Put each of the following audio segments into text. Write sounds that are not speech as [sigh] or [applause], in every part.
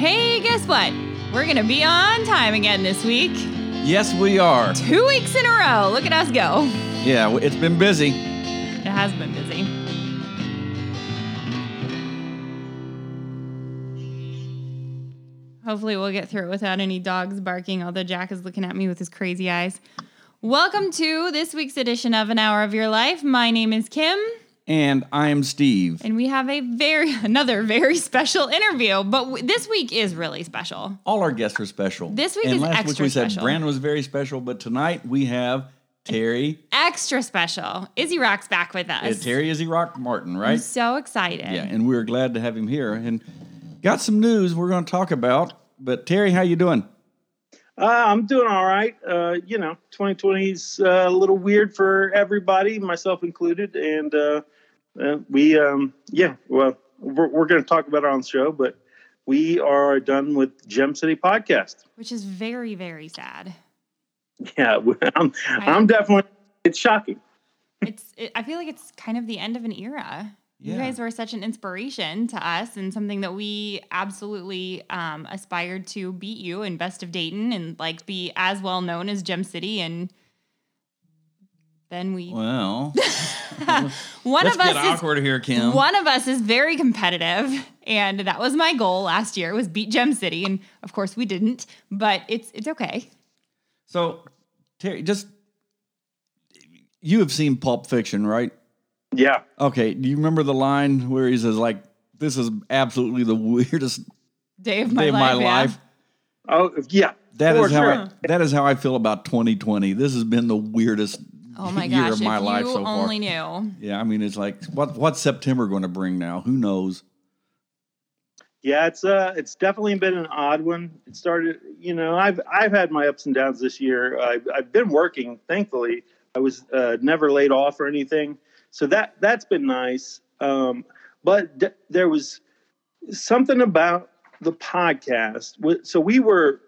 Hey, guess what? We're going to be on time again this week. Yes, we are. Two weeks in a row. Look at us go. Yeah, it's been busy. It has been busy. Hopefully, we'll get through it without any dogs barking, although Jack is looking at me with his crazy eyes. Welcome to this week's edition of An Hour of Your Life. My name is Kim, And I'm Steve. and we have a very [laughs] another very special interview. But w- this week is really special. All our guests are special. This week and is last extra week we said special. Brandon was very special, but tonight we have Terry. Extra special. Izzy Rock's back with us. Uh, Terry Izzy Rock Martin, I'm right? so excited. Yeah, and we're glad to have him here. And got some news we're going to talk about. But Terry, how you doing? Uh, I'm doing all right. Uh, you know, 2020 is uh, a little weird for everybody, myself included. And uh, we, um, yeah, well, we're, we're going to talk about it on the show, but we are done with Gem City podcast. Which is very, very sad. Yeah, [laughs] I'm, I'm definitely, it's shocking. It's. It, I feel like it's kind of the end of an era. You guys were such an inspiration to us, and something that we absolutely um, aspired to beat you in Best of Dayton, and like be as well known as Gem City. And then we, Well, [laughs] one let's of us get is awkward here, Kim. One of us is very competitive, and that was my goal last year was beat Gem City, and of course we didn't, but it's it's okay. So, Terry, just you have seen Pulp Fiction, right? Yeah. Okay. Do you remember the line where he says, like, this is absolutely the [laughs] weirdest Day of my day of life. my yeah. life? Oh, yeah. That for is how sure. I, that is how I feel about 2020. This has been the weirdest Oh my [laughs] year gosh! of my if life you so far. only knew. Yeah, I mean, it's like what what's September going to bring now? Who knows? Yeah, it's uh, it's definitely been an odd one. It started, you know, I've I've had my ups and downs this year. I've I've been working, thankfully. I was uh, never laid off or anything, so that that's been nice. Um, but d- there was something about the podcast. So we were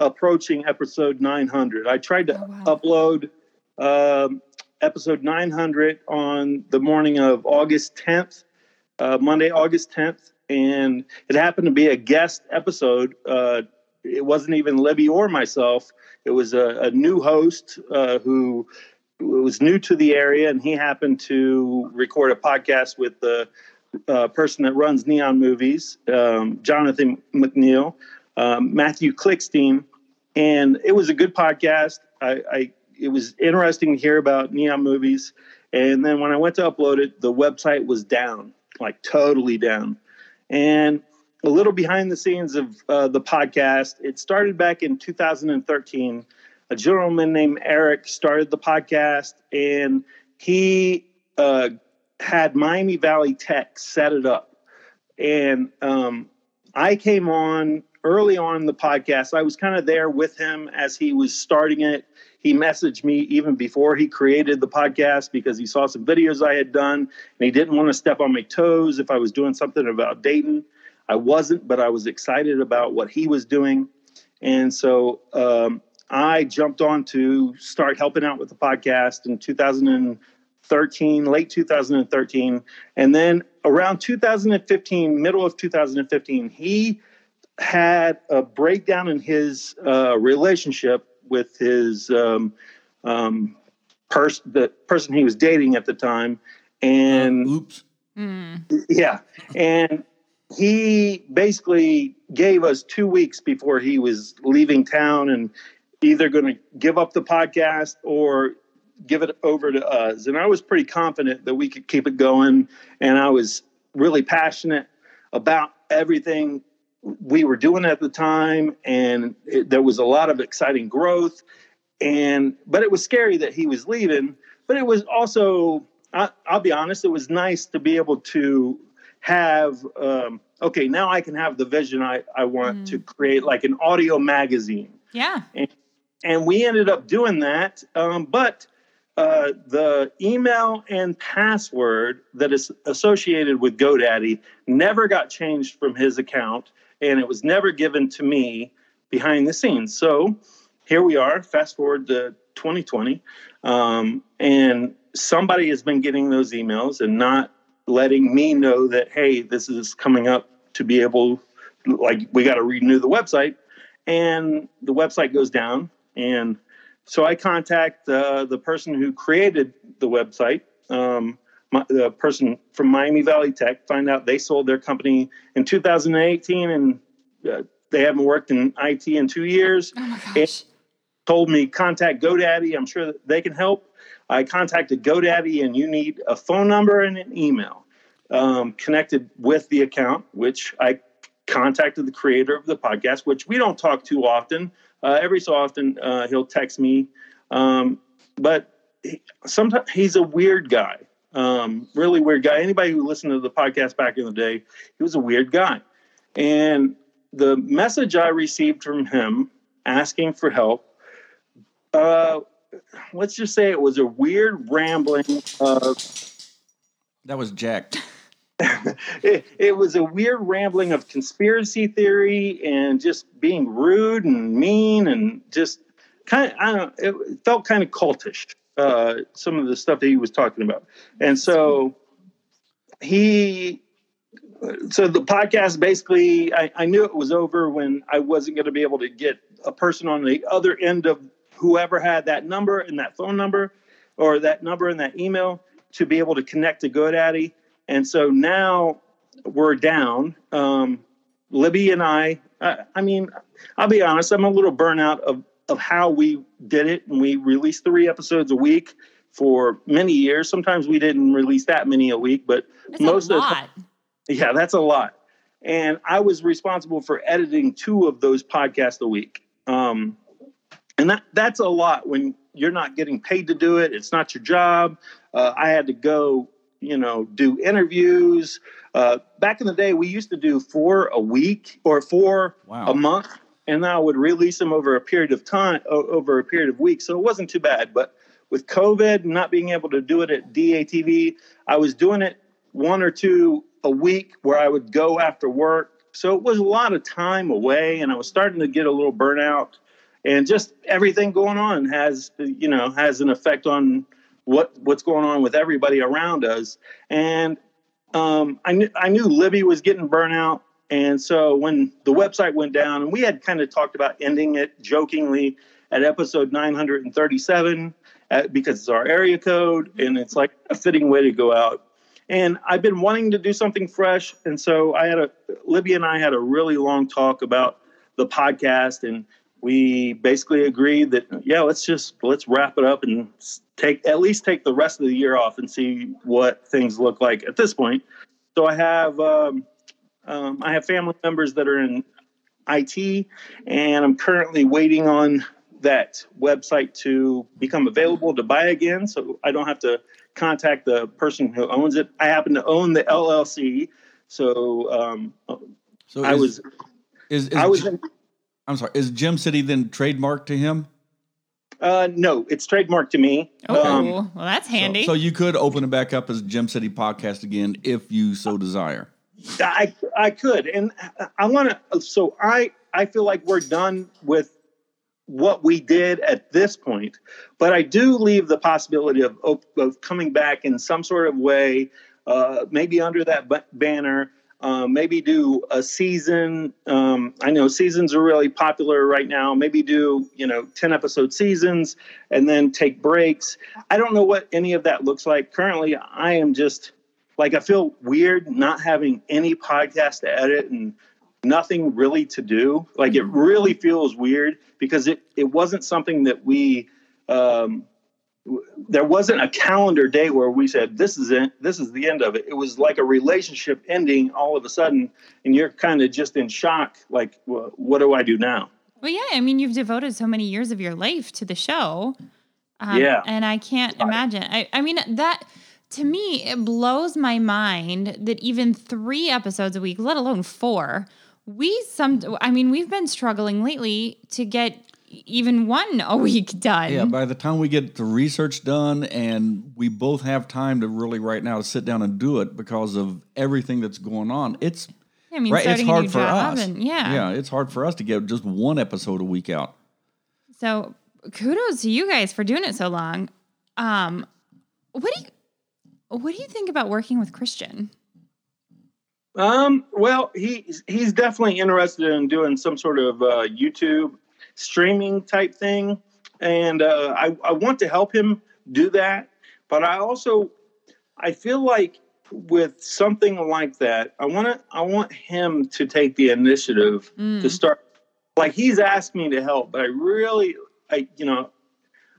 approaching episode 900. I tried to Oh, wow. upload um, episode 900 on the morning of August 10th, uh, Monday, August 10th, and it happened to be a guest episode. Uh, it wasn't even Libby or myself. It was a, a new host uh, who was new to the area, and he happened to record a podcast with the uh, person that runs Neon Movies, um, Jonathan McNeil, um, Matthew Clickstein, and it was a good podcast. I, I it was interesting to hear about Neon Movies, and then when I went to upload it, the website was down, like totally down. And a little behind the scenes of uh, the podcast, it started back in 2013. A gentleman named Eric started the podcast, and he uh, had Miami Valley Tech set it up. And um, I came on early on the podcast. I was kind of there with him as he was starting it. He messaged me even before he created the podcast because he saw some videos I had done and he didn't want to step on my toes if I was doing something about Dayton. I wasn't, but I was excited about what he was doing. And so um, I jumped on to start helping out with the podcast in 2013, late 2013. And then around 2015, middle of 2015, he had a breakdown in his uh, relationship with his um, um, pers- the person he was dating at the time. And Oops. Mm. yeah. And he basically gave us two weeks before he was leaving town and either going to give up the podcast or give it over to us. And I was pretty confident that we could keep it going. And I was really passionate about everything we were doing at the time. And it, there was a lot of exciting growth. And, but it was scary that he was leaving. But it was also, I, I'll be honest, it was nice to be able to have um, okay now i can have the vision i, I want Mm. to create like an audio magazine Yeah. and we ended up doing that um, but uh, the email and password that is associated with godaddy never got changed from his account and it was never given to me behind the scenes so here we are fast forward to 2020 um, and somebody has been getting those emails and not letting me know that hey this is coming up to be able like we got to renew the website, and the website goes down, and so I contact uh, the person who created the website. Um, the person from Miami Valley Tech find out they sold their company in 2018 and uh, they haven't worked in IT in two years. Oh my gosh. Told me contact GoDaddy. I'm sure that they can help. I contacted GoDaddy, and you need a phone number and an email um, connected with the account, which I contacted the creator of the podcast, which we don't talk too often. Uh, every so often, uh, he'll text me, um, but he, sometimes he's a weird guy, um, really weird guy. Anybody who listened to the podcast back in the day, he was a weird guy, and the message I received from him asking for help. Uh, let's just say it was a weird rambling of That was Jack. [laughs] it, it was a weird rambling of conspiracy theory and just being rude and mean and just kind of I don't know, it felt kind of cultish uh, some of the stuff that he was talking about and so he so the podcast basically I, I knew it was over when I wasn't going to be able to get a person on the other end of whoever had that number and that phone number or that number and that email to be able to connect to GoDaddy. And so now we're down. Um, Libby and I, I, I mean, I'll be honest, I'm a little burnout of, of how we did it. And we released three episodes a week for many years. Sometimes we didn't release that many a week, but That's most a of the lot. yeah, that's a lot. And I was responsible for editing two of those podcasts a week. Um, and that that's a lot when you're not getting paid to do it. It's not your job. Uh, I had to go, you know, do interviews. Uh, back in the day, we used to do four a week or four Wow. a month, and I would release them over a period of time, over a period of weeks. So it wasn't too bad. But with COVID not being able to do it at DATV, I was doing it one or two a week where I would go after work. So it was a lot of time away, and I was starting to get a little burnout. And just everything going on has, you know, has an effect on what what's going on with everybody around us. And um, I knew I knew Libby was getting burnout, and so when the website went down, and we had kind of talked about ending it jokingly at episode 937 uh, because it's our area code, and it's like a fitting way to go out. And I've been wanting to do something fresh, and so I had a Libby and I had a really long talk about the podcast, and we basically agreed that yeah, let's just let's wrap it up and take at least take the rest of the year off and see what things look like at this point. So I have um, um, I have family members that are in IT, and I'm currently waiting on that website to become available to buy again, so I don't have to contact the person who owns it. I happen to own the LLC, so um, So I is, was is, is I was. In, I'm sorry. Is Gem City then trademarked to him? uh, no, it's trademarked to me. Oh, Um, well, that's So- handy. So, you could open it back up as Gem City Podcast again if you so desire. I I could, and I want to. So I I feel like we're done with what we did at this point, but I do leave the possibility of of, coming back in some sort of way, uh, maybe under that ba- banner. Um, maybe do a season. Um, I know seasons are really popular right now. Maybe do you know ten episode seasons and then take breaks. I don't know what any of that looks like. Currently, I am just like I feel weird not having any podcast to edit and nothing really to do. Like it really feels weird because it it wasn't something that we um w- there wasn't a calendar day where we said this is it this is the end of it it was like a relationship ending all of a sudden and you're kind of just in shock like wha- what do i do now Well, yeah. I mean, you've devoted so many years of your life to the show. Um, Yeah. And I can't imagine. I, I mean, that to me, it blows my mind that even three episodes a week, let alone four, we some, I mean, we've been struggling lately to get even one a week done. Yeah, by the time we get the research done and we both have time to really right now to sit down and do it because of everything that's going on, it's I mean, right. It's hard for us. and yeah. yeah, it's hard for us to get just one episode a week out. So kudos to you guys for doing it so long. Um, what do you what do you think about working with Christian? Um, well, he he's definitely interested in doing some sort of uh, YouTube streaming type thing, and uh, I I want to help him do that. But I also I feel like with something like that, I want to I want him to take the initiative Mm. to start. Like he's asked me to help, but I really I you know.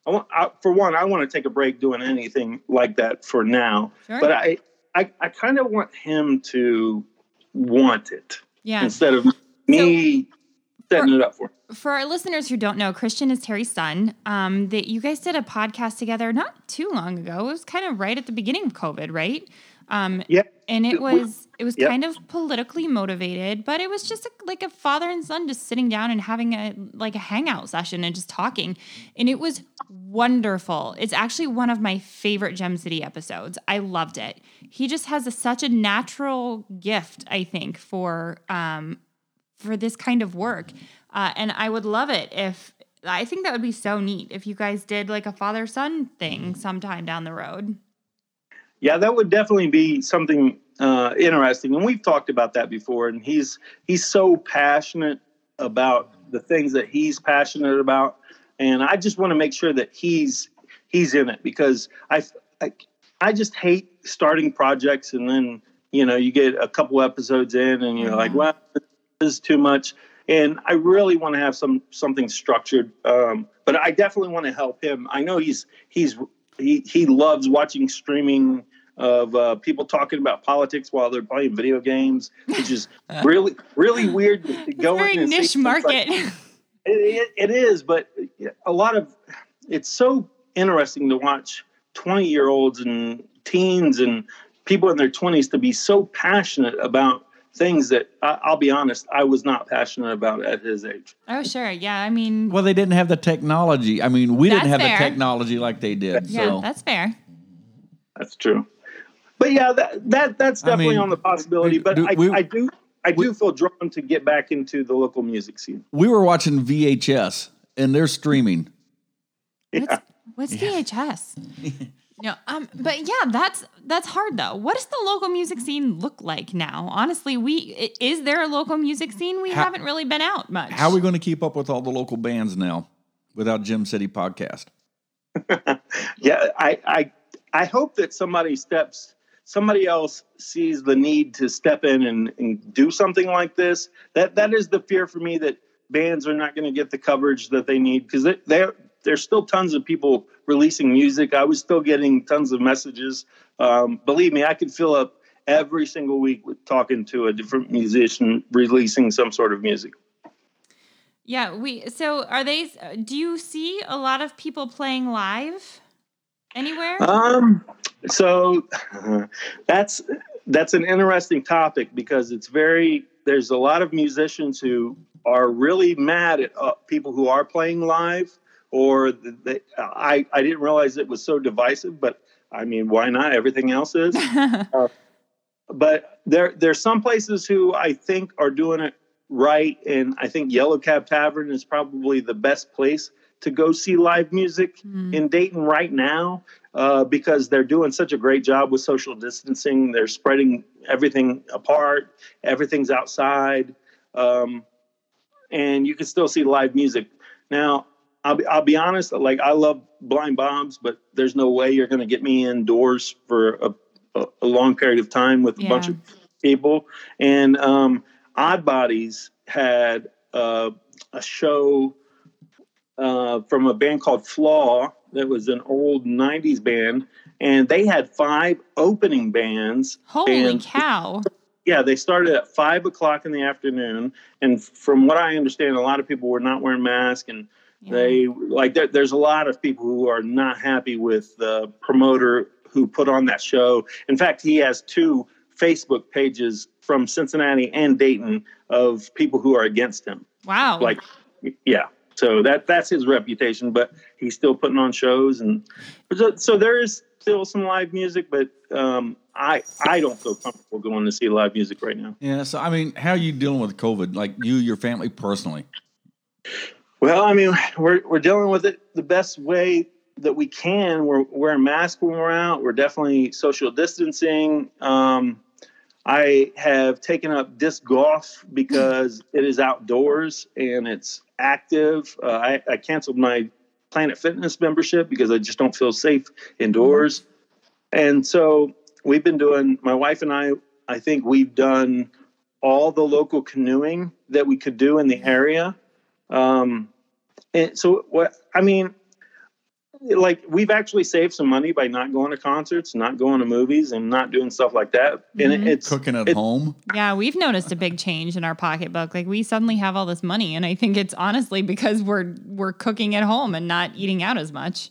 I want, I, for one, I want to take a break doing anything like that for now. Sure. But I, I, I kind of want him to want it yeah. instead of me setting it up for him. For our listeners who don't know, Christian is Terry's son. Um, that you guys did a podcast together not too long ago. It was kind of right at the beginning of COVID, right? Um, Yeah. and it was it was Yep. kind of politically motivated, but it was just a, like a father and son just sitting down and having a like a hangout session and just talking, and it was wonderful. It's actually one of my favorite Gem City episodes. I loved it. He just has a, such a natural gift, I think, for um, for this kind of work, uh, and I would love it if. I think that would be so neat if you guys did like a father son thing sometime down the road. Yeah, that would definitely be something uh, interesting, and we've talked about that before. And he's he's so passionate about the things that he's passionate about, and I just want to make sure that he's he's in it because I I, I just hate starting projects and then you know you get a couple episodes in and you're like, Mhm. well, this is too much. And I really want to have some something structured, um, but I definitely want to help him. I know he's he's he he loves watching streaming of uh, people talking about politics while they're playing video games, which is [laughs] really really weird to, to It's go very in and see niche like- market. it, it, it is, but a lot of it's so interesting to watch 20 year olds and teens and people in their 20s to be so passionate about things that I, I'll be honest, I was not passionate about at his age. oh, sure. Yeah. I mean, Well, they didn't have the technology. I mean, we didn't have fair. the technology like they did. yeah, so that's fair. That's true. But yeah, that, that that's I definitely mean, on the possibility. we- But do- I, we- I do I do we- feel drawn to get back into the local music scene. we were watching VHS and they're streaming. What's, what's VHS? [laughs] no, um, but yeah, that's that's hard though. What does the local music scene look like now? Honestly, we is there a local music scene? We How- haven't really been out much. How are we going to keep up with all the local bands now without Gem City Podcast? [laughs] yeah, I, I I hope that somebody steps somebody else sees the need to step in and, and do something like this. That that is the fear for me that bands are not going to get the coverage that they need because there there's still tons of people releasing music. I was still getting tons of messages. Um, believe me, I could fill up every single week with talking to a different musician releasing some sort of music. Yeah, we. So are they? Do you see a lot of people playing live anywhere? Um, so [laughs] that's that's an interesting topic because it's very there's a lot of musicians who are really mad at uh, people who are playing live or they, I I didn't realize it was so divisive but I mean why not everything else is [laughs] but there there's some places who I think are doing it right and I think Yellow Cab Tavern is probably the best place to go see live music Hmm. in Dayton right now uh, because they're doing such a great job with social distancing. They're spreading everything apart. Everything's outside, um, and you can still see live music. Now, I'll be, I'll be honest. Like I love Blind Bob's, but there's no way you're going to get me indoors for a, a, a long period of time with a bunch of people. And um, Odd Bodies had uh, a show uh, from a band called Flaw that was an old 90s band and they had five opening bands Holy and- cow! yeah they started at five o'clock in the afternoon and from what i understand a lot of people were not wearing masks and Yeah. they like there, there's a lot of people who are not happy with the promoter who put on that show in fact he has two facebook pages from cincinnati and dayton of people who are against him wow. like yeah so that that's his reputation but he's still putting on shows and so, so there is still some live music but um i i don't feel comfortable going to see live music right now Yeah. So, I mean, how are you dealing with COVID? Like you, your family personally? Well i mean we're we're dealing with it the best way that we can we're wearing masks when we're out we're definitely social distancing um I have taken up disc golf because it is outdoors and it's active. Uh, I, I canceled my Planet Fitness membership because I just don't feel safe indoors. And so we've been doing, my wife and I, I think we've done all the local canoeing that we could do in the area. Um, and so what, I mean, like we've actually saved some money by not going to concerts, not going to movies, and not doing stuff like that. And Mhm. it's Cooking at it- home. Yeah, we've noticed a big change in our pocketbook. Like we suddenly have all this money, and I think it's honestly because we're we're cooking at home and not eating out as much.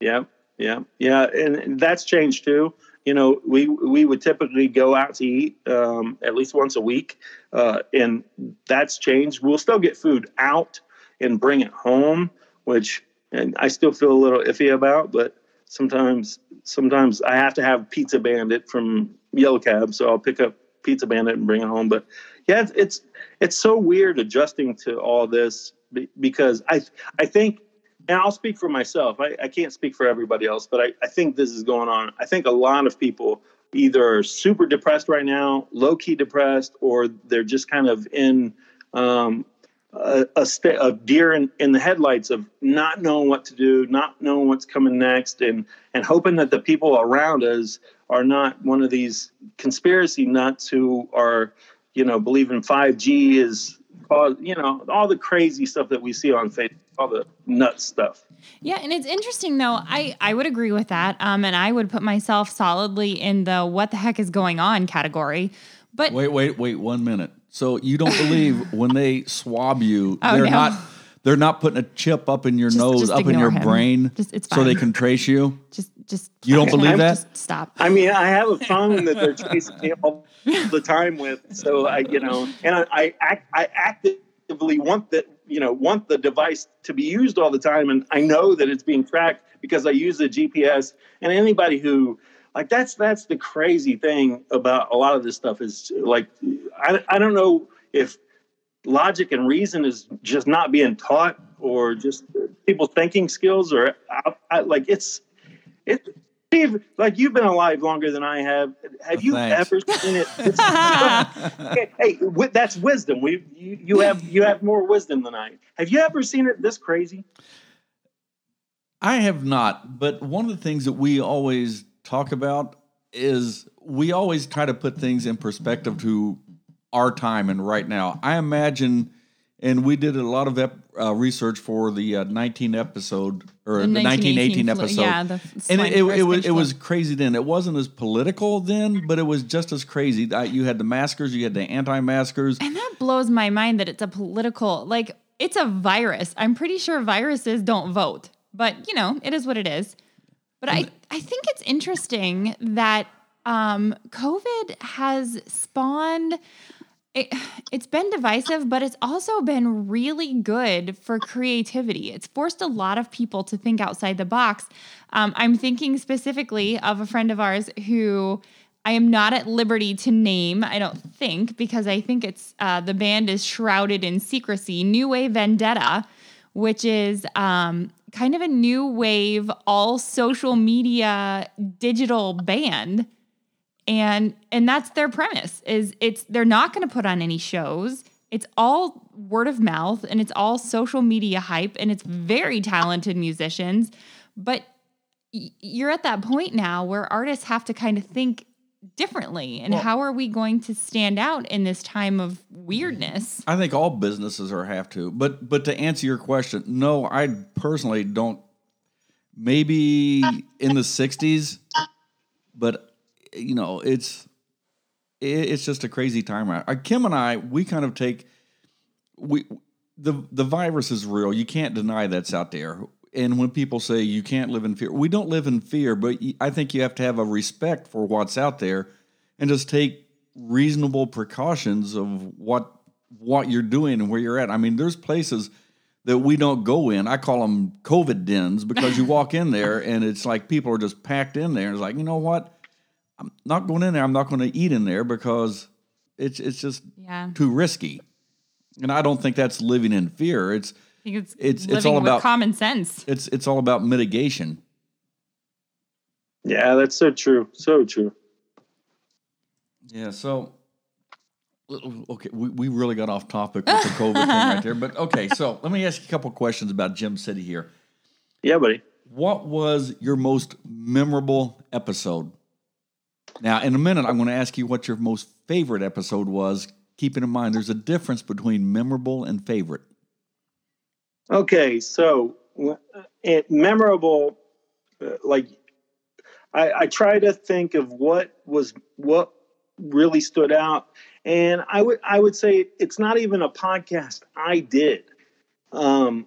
Yeah, yeah, yeah, and, and that's changed too. You know, we we would typically go out to eat um, at least once a week, uh, and that's changed. We'll still get food out and bring it home, which and I still feel a little iffy about. But sometimes, sometimes I have to have Pizza Bandit from Yellow Cab, so I'll pick up Pizza Bandit and bring it home. But yeah, it's it's, it's so weird adjusting to all this because I I think and I'll speak for myself. I, I can't speak for everybody else, but I, I think this is going on. I think a lot of people either super depressed right now, low key depressed, or they're just kind of in um, a, a state of deer in, in the headlights of not knowing what to do, not knowing what's coming next, and and hoping that the people around us are not one of these conspiracy nuts who are, you know, believing 5G is cause, you know, all the crazy stuff that we see on Facebook, all the nut stuff. Yeah, and it's interesting though. I I would agree with that. Um, and I would put myself solidly in the what the heck is going on category. But Wait, wait, wait one minute. So you don't believe when they swab you, Oh, they're no. not they're not putting a chip up in your Just- nose, just up in your him. brain, Just- it's so they can trace you. [laughs] just just You don't okay, [laughs] believe that? Just stop. I mean, I have a phone that they're chasing me all the time with, so I, you know, and I, I act, I actively want that, you know, want the device to be used all the time, and I know that it's being tracked because I use the GPS. And anybody who, like, that's that's the crazy thing about a lot of this stuff is like, I, I don't know if logic and reason is just not being taught or just people's thinking skills or I, I, like it's it Steve, like you've been alive longer than I have. Have oh, you Thanks. ever seen it? [laughs] hey, hey, that's wisdom. We, you, you have, you have more wisdom than I. Have you ever seen it this crazy? I have not, but one of the things that we always talk about is we always try to put things in perspective to our time and right now. I imagine, and we did a lot of ep, uh, research for the uh, 19 episode or the, 1918 flu- episode. Yeah, the and it, it, it was it was crazy then. It wasn't as political then, but it was just as crazy. Uh, You had the maskers, you had the anti-maskers. And that blows my mind that it's a political, like, it's a virus. I'm pretty sure viruses don't vote, but you know, it is what it is. But I, I think it's interesting that um, COVID has spawned. It, [sighs] it's been divisive, but it's also been really good for creativity. It's forced a lot of people to think outside the box. Um, I'm thinking specifically of a friend of ours who I am not at liberty to name, I don't think, because I think it's uh, the band is shrouded in secrecy. New Wave Vendetta, which is um, kind of a new wave, all social media digital band and and that's their premise is it's they're not going to put on any shows it's all word of mouth and it's all social media hype and it's very talented musicians but y- you're at that point now where artists have to kind of think differently and Well- how are we going to stand out in this time of weirdness I think all businesses are have to. But but to answer your question, no, I personally don't. Maybe in the '60s, but you know, it's it, it's just a crazy time. right? Uh, Kim and I, we kind of take we the the virus is real. You can't deny that's out there. And when people say you can't live in fear, we don't live in fear. But I think you have to have a respect for what's out there, and just take reasonable precautions of what what you're doing and where you're at. I mean, there's places that we don't go in. I call them COVID dens because you walk in there and it's like people are just packed in there. It's like, you know what? I'm not going in there. I'm not going to eat in there because it's it's just yeah too risky. And I don't think that's living in fear. It's i it's It's- it's all about- common sense it's it's all about mitigation. Yeah, that's so true. So true. Yeah. So, okay, we, we really got off topic with the COVID thing right there. But okay, so [laughs] let me ask you a couple questions about Gem City here. Yeah, buddy. What was your most memorable episode? Now, in a minute, I'm going to ask you what your most favorite episode was. Keeping in mind, there's a difference between memorable and favorite. Okay, so it memorable, uh, like I, I try to think of what was what really stood out, and I would I would say it's not even a podcast I did, um,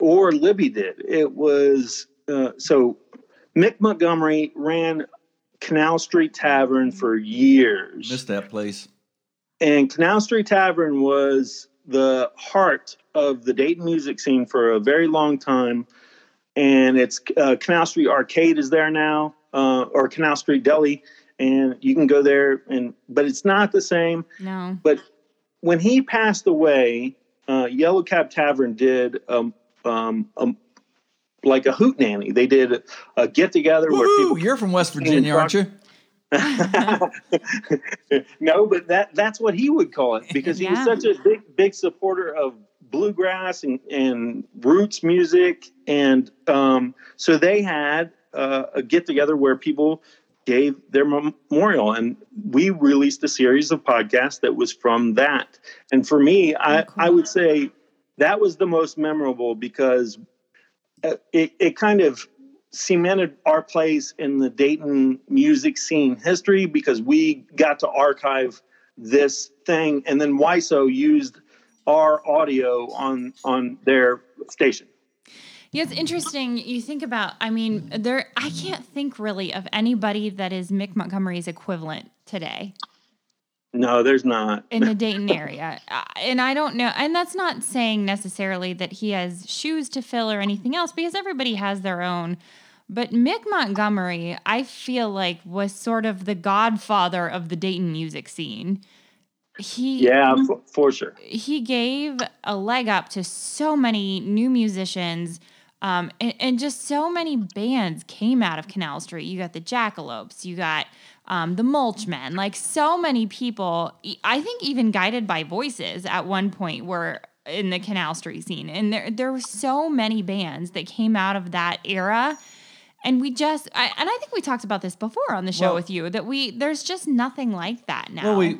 or Libby did. It was uh, so Mick Montgomery ran Canal Street Tavern for years. Missed that place. And Canal Street Tavern was the heart of the Dayton music scene for a very long time. And it's uh, Canal Street Arcade is there now, uh, or Canal Street Deli, and you can go there. And but it's not the same. No. But when he passed away, uh, Yellow Cab Tavern did um, um, um, like a hoot nanny. They did a get together where people. You're from West Virginia, aren't you? [laughs] no, but that that's what he would call it because he Yeah. was such a big big supporter of bluegrass and, and roots music, and um, so they had uh, a get together where people gave their memorial, and we released a series of podcasts that was from that. And for me, I cool. I would say that was the most memorable because Uh, it, it kind of cemented our place in the Dayton music scene history because we got to archive this thing and then WYSO used our audio on on their station. Yeah, it's interesting. You think about, I mean, there, I can't think really of anybody that is Mick Montgomery's equivalent today No, there's not. in the [laughs] Dayton area. Uh, And I don't know, and that's not saying necessarily that he has shoes to fill or anything else because everybody has their own. But Mick Montgomery, I feel like, was sort of the godfather of the Dayton music scene. He, Yeah, for, for sure. he gave a leg up to so many new musicians um, and, and just so many bands came out of canal street you got the jackalopes you got um, the mulchmen like so many people I think even guided by voices at one point were in the canal street scene and there, there were so many bands that came out of that era and we just I, and i think we talked about this before on the show Well- with you that we there's just nothing like that now Well, we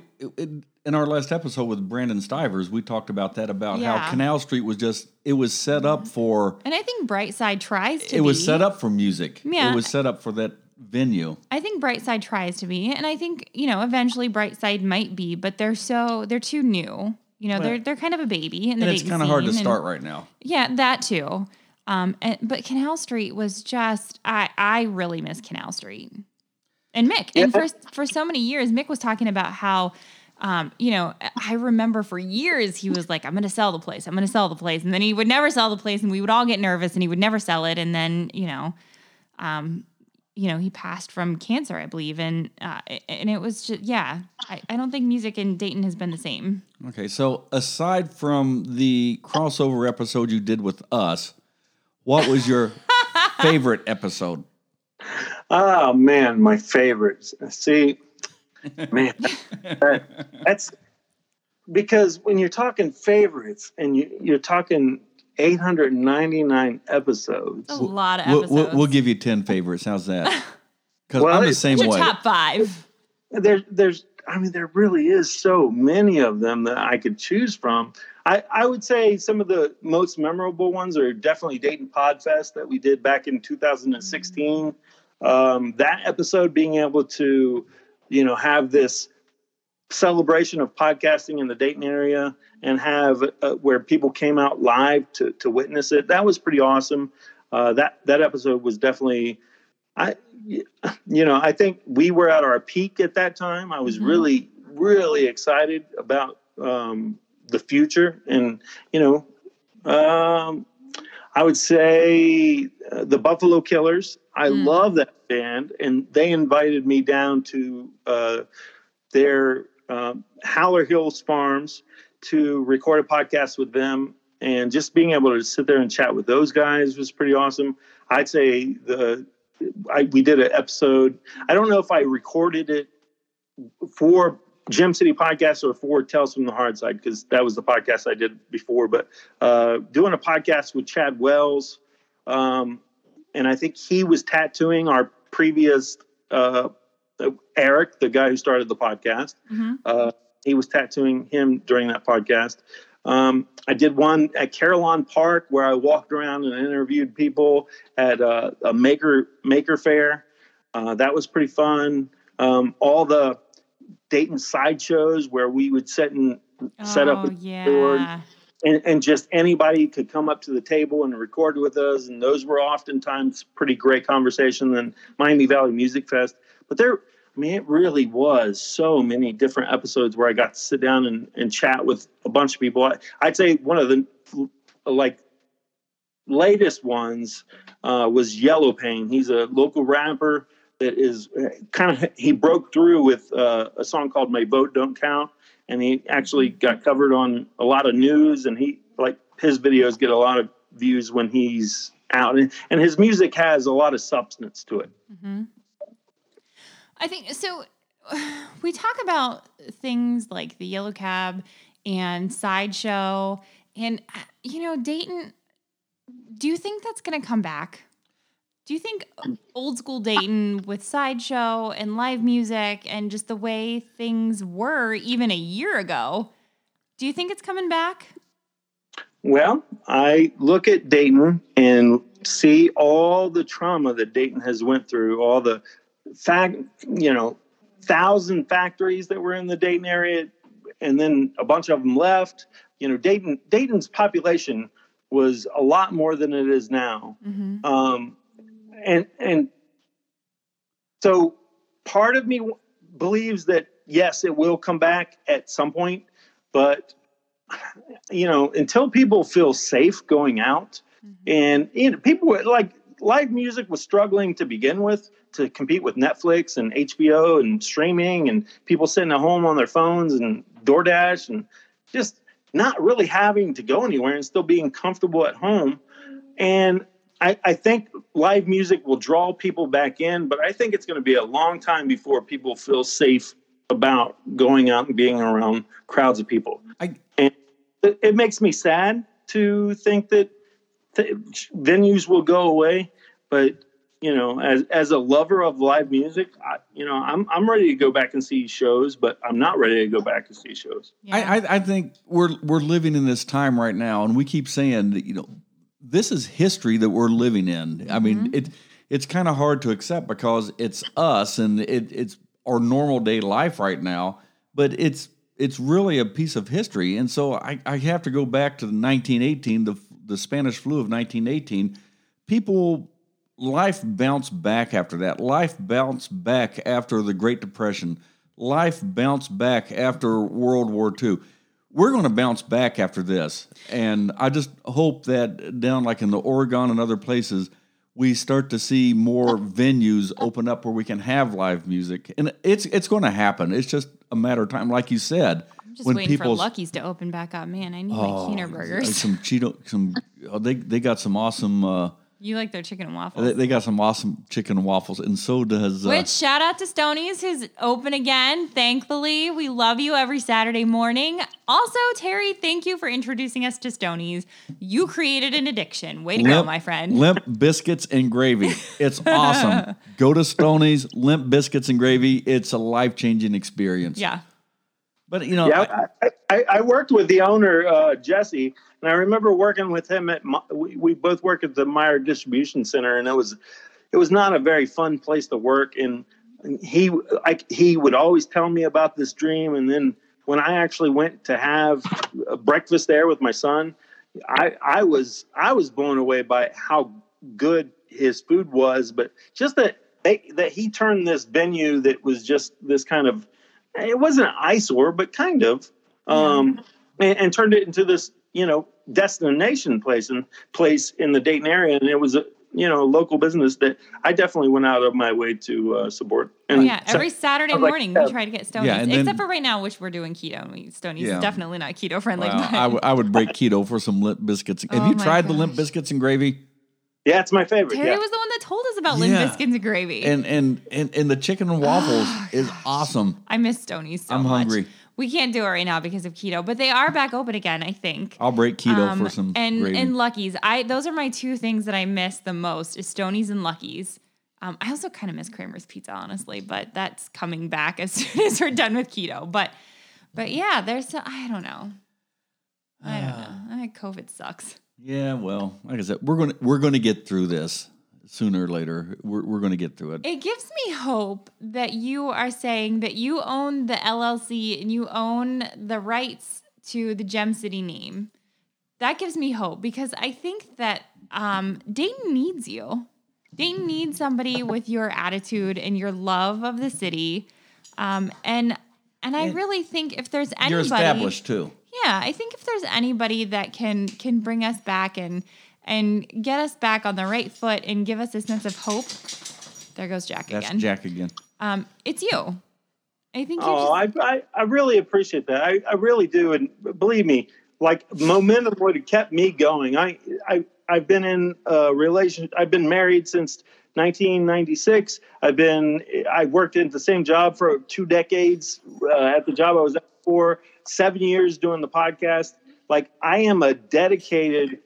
in our last episode with Brandon Stivers, we talked about that about Yeah. how Canal Street was just it was set up for and i think brightside tries to it was set up for music. Yeah. It was set up for that venue. I think Brightside tries to be, and I think you know eventually Brightside might be, but they're so they're too new. You know, they're they're kind of a baby in the And it's kind of hard to scene, and- start right now. Yeah, that too. Um, and, but Canal Street was just I I really miss Canal Street and Mick. And Yeah. for for so many years, Mick was talking about how. Um, you know, I remember for years he was like, I'm going to sell the place. I'm going to sell the place. And then he would never sell the place and we would all get nervous and he would never sell it. And then, you know, um, you know, he passed from cancer, I believe. And, uh, and it was just, yeah, I, I don't think music in Dayton has been the same. Okay, so aside from the crossover episode you did with us, what was your [laughs] favorite episode? Oh man, my favorites. See, man, that- that's because when you're talking favorites and you, you're talking 899 episodes. A lot of We'll, episodes. we'll, we'll give you 10 favorites. How's that? [laughs] Because Well, I'm the same your way. top five. There, there's, I mean, there really is so many of them that I could choose from. I, I would say some of the most memorable ones are definitely Dayton Podfest that we did back in 2016. Um, that episode being able to, you know, have this celebration of podcasting in the Dayton area and have uh, where people came out live to to witness it. That was pretty awesome. Uh, that that episode was definitely, I, you know, I think we were at our peak at that time. I was Mhm. really really excited about um, the future, and you know, um, I would say uh, the Buffalo Killers. I Mm. love that band, and they invited me down to uh, their um, Howler Hills Farms to record a podcast with them. And just being able to sit there and chat with those guys was pretty awesome. I'd say the I, we did an episode. I don't know if I recorded it for Gem City podcast or for Tales from the Hard Side because that was the podcast I did before. But uh, doing a podcast with Chad Wells, um, and I think he was tattooing our previous uh, Eric, the guy who started the podcast. Mm-hmm. Uh, he was tattooing him during that podcast. Um, I did one at Carillon Park where I walked around and interviewed people at uh, a maker maker fair. Uh, that was pretty fun. Um, all the Dayton sideshows where we would sit and set up Oh, a board and, and just anybody could come up to the table and record with us. And those were oftentimes pretty great conversation than Miami Valley Music Fest. But there, I mean, it really was so many different episodes where I got to sit down and, and chat with a bunch of people. I, I'd say one of the like latest ones uh, was Yellow Pain. He's a local rapper that is kind of he broke through with uh, a song called "My Vote Don't Count," and he actually got covered on a lot of news. And he like his videos get a lot of views when he's out, and, and his music has a lot of substance to it. hmm I think so. [sighs] We talk about things like the yellow cab and sideshow, and you know, Dayton. Do you think that's going to come back? Do you think old school Dayton with sideshow and live music and just the way things were even a year ago? Do you think it's coming back? Well, I look at Dayton and see all the trauma that Dayton has went through, all the fact, you know, thousand factories that were in the Dayton area, and then a bunch of them left. You know, Dayton Dayton's population was a lot more than it is now. Mm-hmm. Um, and and so part of me w- believes that yes, it will come back at some point, but you know, until people feel safe going out, and you know, people were like live music was struggling to begin with to compete with Netflix and HBO and streaming, and people sitting at home on their phones and DoorDash and just not really having to go anywhere and still being comfortable at home. And I, I think live music will draw people back in, but I think it's going to be a long time before people feel safe about going out and being around crowds of people. I- and it, it makes me sad to think that th- venues will go away, but you know, as as a lover of live music, I, you know, I'm I'm ready to go back and see shows, but I'm not ready to go back and see shows. I, I, I think we're we're living in this time right now, and we keep saying that you know this is history that we're living in. I mean, mm-hmm. it it's kind of hard to accept because it's us and it, it's our normal day life right now, but it's it's really a piece of history, and so I, I have to go back to the 1918, the the Spanish flu of 1918. People life bounced back after that. Life bounced back after the Great Depression. Life bounced back after World War II. We're going to bounce back after this. And I just hope that down like in the Oregon and other places, we start to see more venues open up where we can have live music. And it's it's going to happen. It's just a matter of time. Like you said, I'm just waiting for Lucky's to open back up. Man, I need Oh, my Keener burgers. some Cheeto, some oh, they they got some awesome. Uh, You like their chicken and waffles. they, they got some awesome chicken and waffles, and so does. Uh, Which shout out to Stonies who's open again. Thankfully, we love you every Saturday morning. Also, Terry, thank you for introducing us to Stonies. You created an addiction. Way to go, my friend. Limp biscuits and gravy. It's [laughs] awesome. Go to Stoney's Limp biscuits and gravy. It's a life changing experience. Yeah. But you know, I- Yeah, I, I, I worked with the owner uh, Jesse, and I remember working with him at. My, we, we both work at the Meijer Distribution Center, and it was it was not a very fun place to work. And he like he would always tell me about this dream, and then when I actually went to have a breakfast there with my son, I I was I was blown away by how good his food was, but just that they, that he turned this venue that was just this kind of it wasn't an eyesore, but kind of, um, and, and turned it into this, you know, destination place and place in the Dayton area. And it was a, you know, a local business that I definitely went out of my way to uh, support. Oh, And yeah. so- Every Saturday I was like, morning, yeah. we try to get Stonies. Yeah, and then- Except for right now, which we're doing keto. And we, Stonies Yeah. is definitely not keto friendly. wow, I, w- I would break keto for some limp biscuits. Have Oh you my tried the limp biscuits and gravy? yeah, it's my favorite. Terry yeah. was the one that told us about Yeah. Biscuits and gravy. And and and, and the chicken and waffles is awesome. I miss Stony's so I'm much. hungry. We can't do it right now because of keto, but they are back open again, I think. I'll break keto Um, for some and gravy. and Lucky's. I those are my two things that I miss the most is and Lucky's. Um, I also kind of miss Kramer's Pizza, honestly, but that's coming back as [laughs] soon as we're done with keto. But but yeah, there's I don't know. I don't know. I, COVID sucks. yeah, well, like I said, we're gonna we're gonna get through this sooner or later. We're we're gonna get through it. It gives me hope that you are saying that you own the LLC and you own the rights to the Gem City name. That gives me hope because I think that um, Dayton needs you. Dayton needs somebody with your attitude and your love of the city. Um, and and I really think if there's anybody, You're established too. yeah, I think if there's anybody that can can bring us back and and get us back on the right foot and give us a sense of hope. There goes Jack That's again. Jack again. Um, it's you. I think you're Oh, just, I, I, I really appreciate that. I, I really do. And believe me, like momentum would have kept me going. I, I, I've been in a relationship. I've been married since 1996. I've been, I worked in the same job for two decades uh, at the job I was at for seven years doing the podcast. Like I am a dedicated,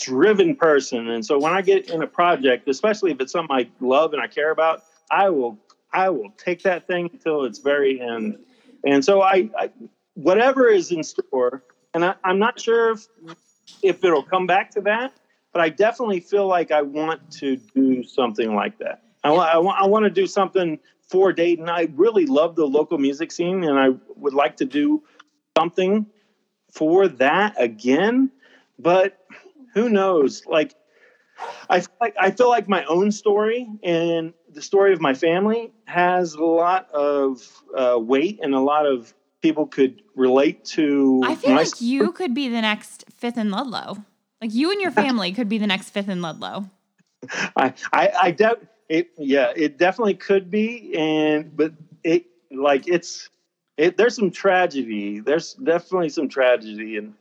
driven person. And so when I get in a project, especially if it's something I love and I care about, I will I will take that thing until its very end. And so I, I whatever is in store, and I, I'm not sure if if it'll come back to that, but I definitely feel like I want to do something like that. I, I, want I want to do something for Dayton. I really love the local music scene, and I would like to do something for that again. But who knows? Like I feel like I feel like my own story and the story of my family has a lot of uh, weight and a lot of people could relate to. I feel like story. you could be the next fifth in Ludlow. Like you and your family could be the next fifth in Ludlow. [laughs] I, I, I de- it, yeah, it definitely could be, and but it like it's it. There's some tragedy. There's definitely some tragedy, and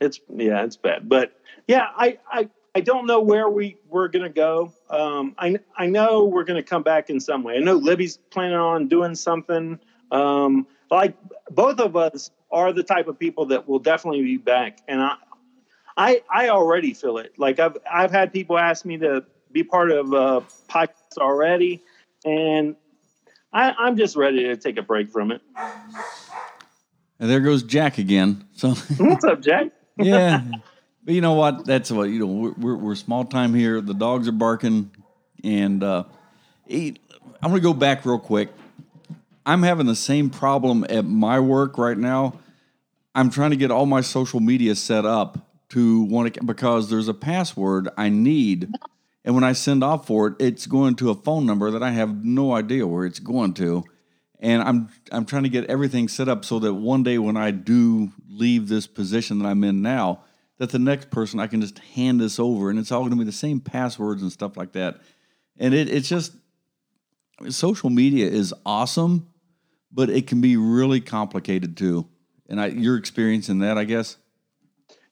it's yeah, it's bad. But yeah, I I, I don't know where we we're gonna go. Um, I I know we're gonna come back in some way. I know Libby's planning on doing something. Um, like both of us are the type of people that will definitely be back, and I I I already feel it. Like I've I've had people ask me to be part of a podcast already, and I, I'm just ready to take a break from it. And there goes Jack again. So What's up, Jack? Yeah, but you know what? That's what you know. We're we're, we're small time here. The dogs are barking, and uh, I'm gonna go back real quick. I'm having the same problem at my work right now. I'm trying to get all my social media set up to to because there's a password I need, and when I send off for it, it's going to a phone number that I have no idea where it's going to, and I'm I'm trying to get everything set up so that one day when I do leave this position that I'm in now, that the next person I can just hand this over, and it's all going to be the same passwords and stuff like that, and it it's just social media is awesome, but it can be really complicated too. And I, you're experiencing that, I guess.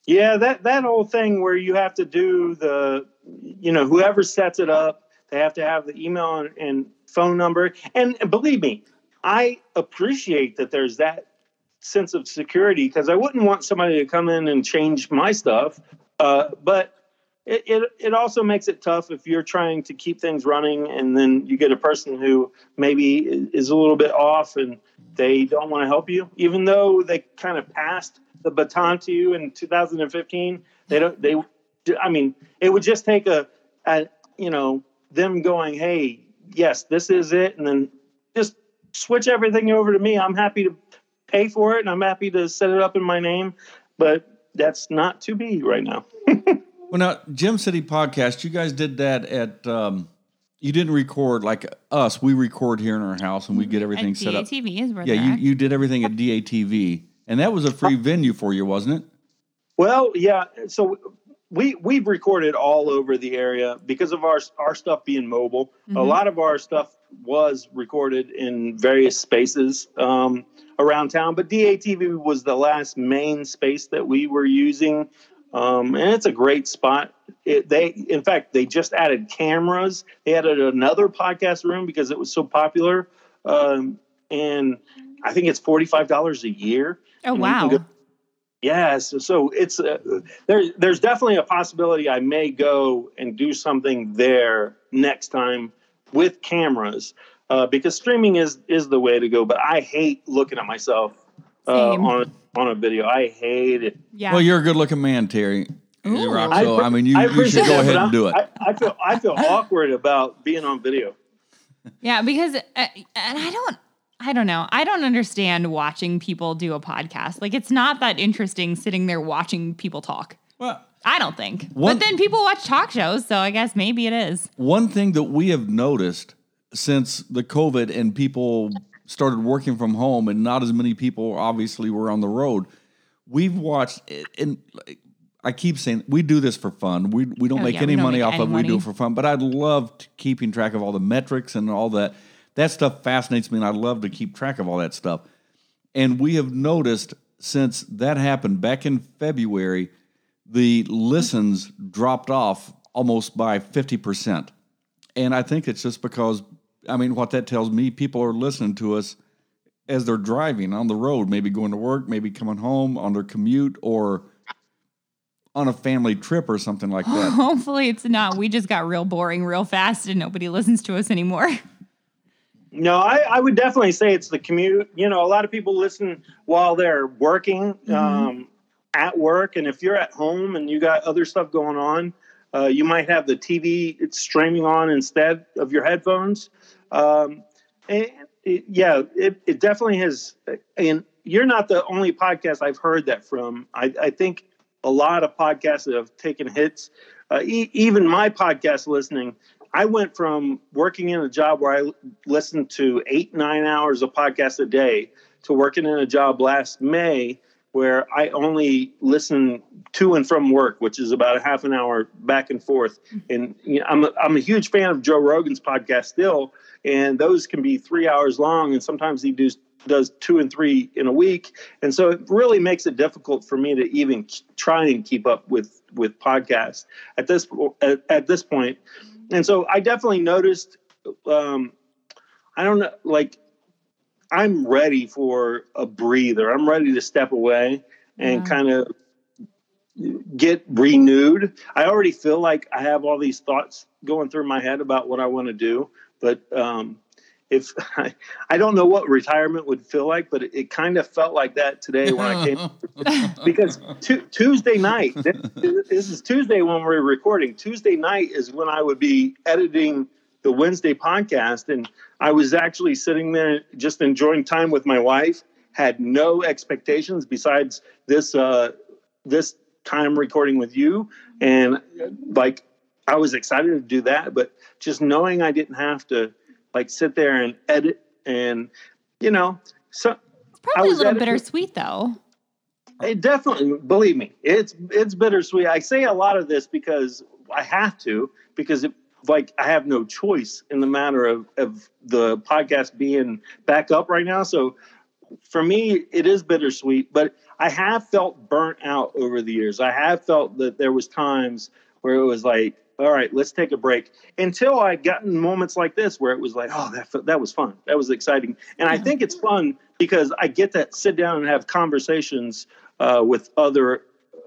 Yeah, that that whole thing where you have to do the, you know, whoever sets it up, they have to have the email and, and phone number. And, and believe me, I appreciate that there's that sense of security because I wouldn't want somebody to come in and change my stuff. Uh, but it, it it also makes it tough if you're trying to keep things running and then you get a person who maybe is a little bit off and they don't want to help you, even though they kind of passed the baton to you in 2015. They don't. They. I mean, it would just take a, a you know, them going, hey, yes, this is it, and then just switch everything over to me. I'm happy to pay for it, and I'm happy to set it up in my name, but that's not to be right now. [laughs] Well, now Gem City podcast, you guys did that at. Um, you didn't record like us. We record here in our house and we get everything And set up. DATV is where Yeah, you, at. you did everything at DATV, and that was a free venue for you, wasn't it? Well, yeah. So we we've recorded all over the area because of our our stuff being mobile. A lot of our stuff was recorded in various spaces um, around town, but DATV was the last main space that we were using, um, and it's a great spot. It, they, in fact, they just added cameras. They added another podcast room because it was so popular, um, and I think it's forty five dollars a year. Oh wow. go- Yes, so it's uh, there. There's definitely a possibility I may go and do something there next time with cameras uh, because streaming is is the way to go. But I hate looking at myself uh, on on a video. I hate it. yeah. Well, you're a good looking man, Terry. Rock, so I, appre- mean, you, you should go ahead and do it. I, I feel I feel [laughs] awkward about being on video. Yeah, because uh, and I don't I don't know. I don't understand watching people do a podcast. Like it's not that interesting sitting there watching people talk. well, I don't think. One- but then people watch talk shows, so I guess maybe it is. One thing that we have noticed since the COVID and people started working from home, and not as many people obviously were on the road, we've watched. And I keep saying we do this for fun. We we don't Oh, make yeah, any don't money make off any of. it. We do it for fun. But I love keeping track of all the metrics and all that. That stuff fascinates me, and I love to keep track of all that stuff. And we have noticed since that happened back in February, the listens dropped off almost by 50%. And I think it's just because, I mean, what that tells me, people are listening to us as they're driving on the road, maybe going to work, maybe coming home on their commute or on a family trip or something like that. [laughs] Hopefully it's not. We just got real boring real fast and nobody listens to us anymore. [laughs] No, I, I would definitely say it's the commute. You know, a lot of people listen while they're working um, at work, and if you're at home and you got other stuff going on, uh, you might have the TV streaming on instead of your headphones. Um, and it, yeah, it, it definitely has. And you're not the only podcast I've heard that from. I, I think a lot of podcasts have taken hits. Uh, e- even my podcast listening, I went from working in a job where I listened to eight, nine hours of podcast a day to working in a job last May where I only listen to and from work, which is about a half an hour back and forth. And you know, I'm, a, I'm a huge fan of Joe Rogan's podcast still, and those can be three hours long, and sometimes he does does two and three in a week, and so it really makes it difficult for me to even try and keep up with with podcasts at this at, at this point. And so I definitely noticed. Um, I don't know, like I'm ready for a breather. I'm ready to step away and Yeah. kind of get renewed. I already feel like I have all these thoughts going through my head about what I want to do, but um, if I, [laughs] I don't know what retirement would feel like, but it, it kind of felt like that today when I came [laughs] because tu- Tuesday night, this, this is Tuesday when we're recording. Tuesday night is when I would be editing the Wednesday podcast, and I was actually sitting there just enjoying time with my wife. Had no expectations besides this uh, this time recording with you, and like I was excited to do that, but just knowing I didn't have to like sit there and edit and you know so It's probably a little editing- bittersweet though. it definitely, believe me, it's it's bittersweet. I say a lot of this because I have to, because it, like I have no choice in the matter of of the podcast being back up right now. So for me, it is bittersweet. But I have felt burnt out over the years. I have felt that there was times where it was like, all right, let's take a break. Until I got in moments like this where it was like, oh, that that was fun, that was exciting, and I think it's fun because I get to sit down and have conversations uh, with other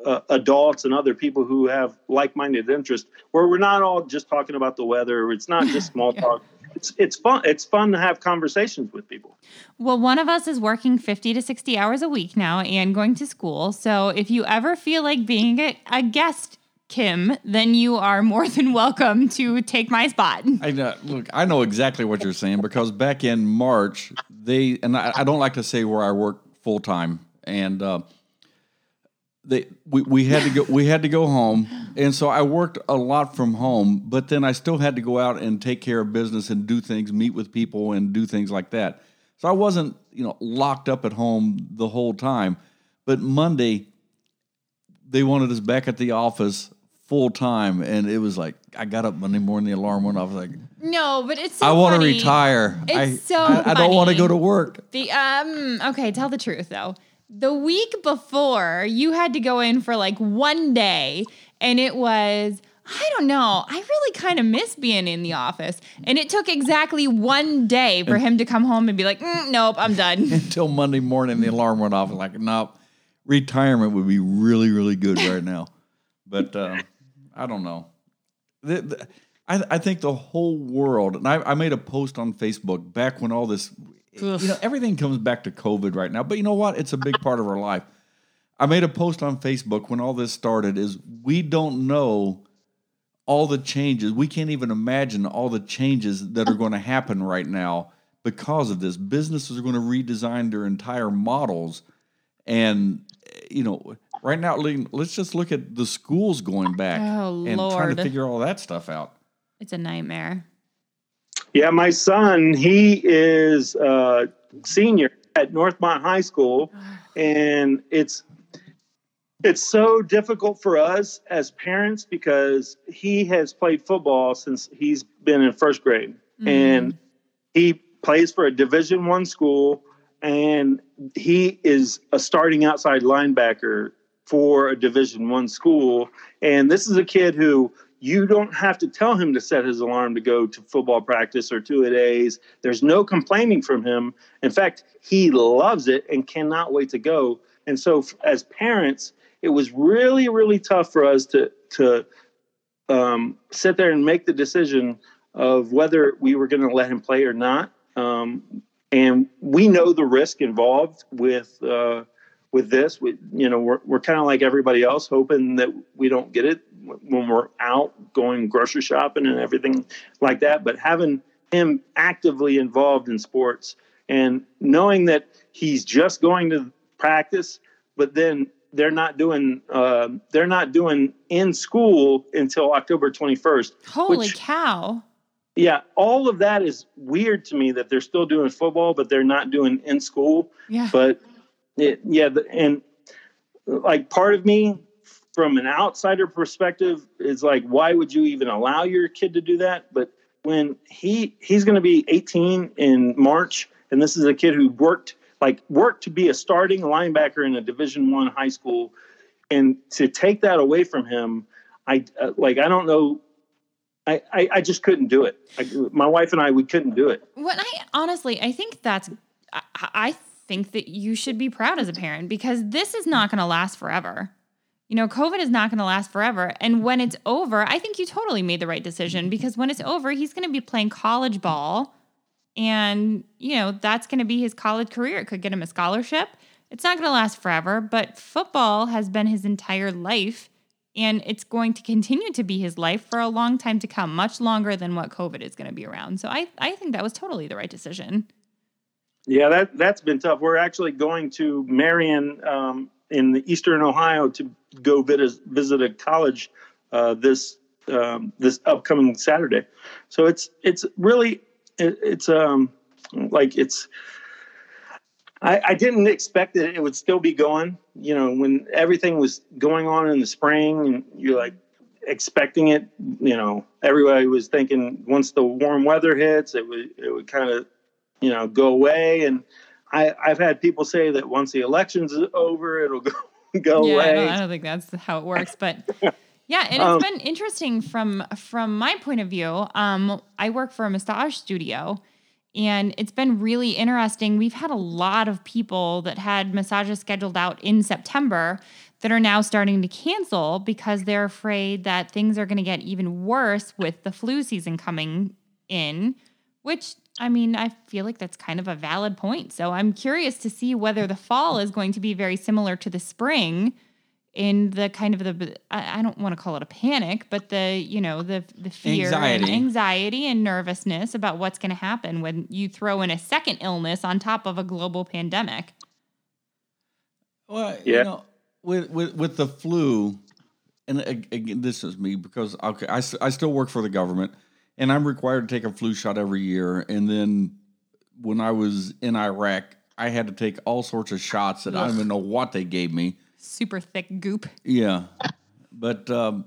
uh, adults and other people who have like-minded interests, where we're not all just talking about the weather. It's not just small [laughs] Yeah. talk. It's it's fun. It's fun to have conversations with people. Well, one of us is working 50 to 60 hours a week now and going to school. So if you ever feel like being a, a guest, Kim, then you are more [laughs] than welcome to take my spot. [laughs] I know, look, I know exactly what you're saying because back in March, they and I, I don't like to say where I work full time, and uh, they we, we had to go we had to go home, and so I worked a lot from home, but then I still had to go out and take care of business and do things, meet with people, and do things like that. So I wasn't you know locked up at home the whole time, but Monday they wanted us back at the office full time, and it was like I got up Monday morning, the alarm went off. I was like. No, but it's so I want to retire. It's I, so I, I don't want to go to work. The um okay, tell the truth though. The week before, you had to go in for like one day and it was I don't know. I really kind of miss being in the office. And it took exactly one day for him to come home and be like, mm, nope, I'm done. [laughs] Until Monday morning, the alarm went off. and Like, nope, retirement would be really, really good right now. But uh, I don't know. The, the, I, I think the whole world, and I, I made a post on Facebook back when all this, Oof. you know, everything comes back to COVID right now. But you know what? It's a big part of our life. I made a post on Facebook when all this started is we don't know all the changes. We can't even imagine all the changes that are going to happen right now because of this. Businesses are going to redesign their entire models. And, you know, right now, let's just look at the schools going back Oh, and trying to figure all that stuff out. It's a nightmare. Yeah, my son, he is a senior at Northmont High School, [sighs] and it's it's so difficult for us as parents because he has played football since he's been in first grade, mm-hmm. and he plays for a Division One school, and he is a starting outside linebacker for a Division One school, and this is a kid who you don't have to tell him to set his alarm to go to football practice or two a days. There's no complaining from him. In fact, he loves it and cannot wait to go. And so, as parents, it was really, really tough for us to to um, sit there and make the decision of whether we were going to let him play or not. Um, and we know the risk involved with uh, with this. We, you know, we're we're kind of like everybody else, hoping that we don't get it when we're out going grocery shopping and everything like that. But having him actively involved in sports and knowing that he's just going to practice, but then they're not doing uh, they're not doing in school until October 21st. Holy Which- cow. Yeah, all of that is weird to me that they're still doing football, but they're not doing in school. Yeah. But it, yeah, and like part of me, from an outsider perspective, is like, why would you even allow your kid to do that? But when he he's going to be 18 in March, and this is a kid who worked like worked to be a starting linebacker in a Division One high school, and to take that away from him, I uh, like I don't know. I, I, I just couldn't do it. I, my wife and I, we couldn't do it. When I honestly, I think that's, I, I think that you should be proud as a parent because this is not going to last forever. You know, COVID is not going to last forever. And when it's over, I think you totally made the right decision because when it's over, he's going to be playing college ball. And, you know, that's going to be his college career. It could get him a scholarship. It's not going to last forever, but football has been his entire life. And it's going to continue to be his life for a long time to come, much longer than what COVID is going to be around. So I, I think that was totally the right decision. Yeah, that that's been tough. We're actually going to Marion um, in the eastern Ohio to go visit visit a college uh, this um, this upcoming Saturday. So it's it's really it, it's um like it's. I, I didn't expect that it would still be going. You know, when everything was going on in the spring, and you're like expecting it. You know, everybody was thinking once the warm weather hits, it would it would kind of you know go away and I, I've had people say that once the election's over, it'll [laughs] go go yeah, I away. don't, I don't think that's how it [laughs] works, but [laughs] yeah, and it's Um, been interesting from from my point of view. Um, I work for a massage studio, and it's been really interesting. We've had a lot of people that had massages scheduled out in September that are now starting to cancel because they're afraid that things are going to get even worse with the flu season coming in. Which I mean, I feel like that's kind of a valid point. So I'm curious to see whether the fall is going to be very similar to the spring in the kind of the I I don't want to call it a panic, but the you know the the fear and Anxiety. anxiety and nervousness about what's going to happen when you throw in a second illness on top of a global pandemic. Well, Yeah. you know, with with with the flu, and again, this is me because okay, I I still work for the government, and I'm required to take a flu shot every year. And then when I was in Iraq, I had to take all sorts of shots that I don't even know what they gave me. Super thick goop. Yeah, but um,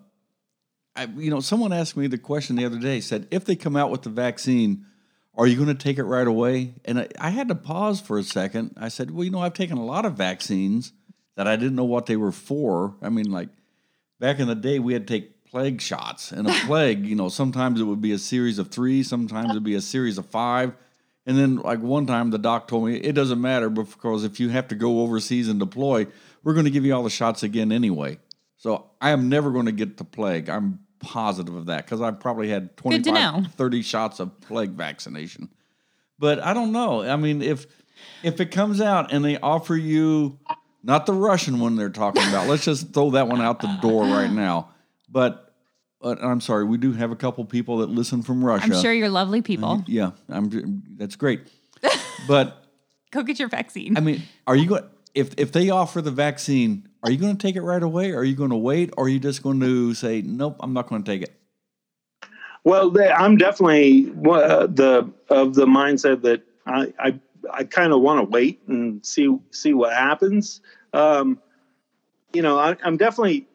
I, you know, someone asked me the question the other day. Said if they come out with the vaccine, are you going to take it right away? And I, I had to pause for a second. I said, well, you know, I've taken a lot of vaccines that I didn't know what they were for. I mean, like back in the day, we had to take plague shots. And a plague, you know, sometimes it would be a series of three, sometimes it'd be a series of five. And then, like one time, the doc told me it doesn't matter because if you have to go overseas and deploy, we're going to give you all the shots again anyway. So I am never going to get the plague. I'm positive of that because I've probably had Good 25, 30 shots of plague vaccination. But I don't know. I mean, if if it comes out and they offer you not the Russian one they're talking about, let's just throw that one out the door right now. But, but I'm sorry, we do have a couple people that listen from Russia. I'm sure you're lovely people. Yeah, I'm. That's great. But [laughs] Go get your vaccine. I mean, are you going? If if they offer the vaccine, are you going to take it right away? Are you going to wait? Or are you just going to say, nope, I'm not going to take it? Well, they, I'm definitely uh, the of the mindset that I I, I kind of want to wait and see see what happens. Um, you know, I, I'm definitely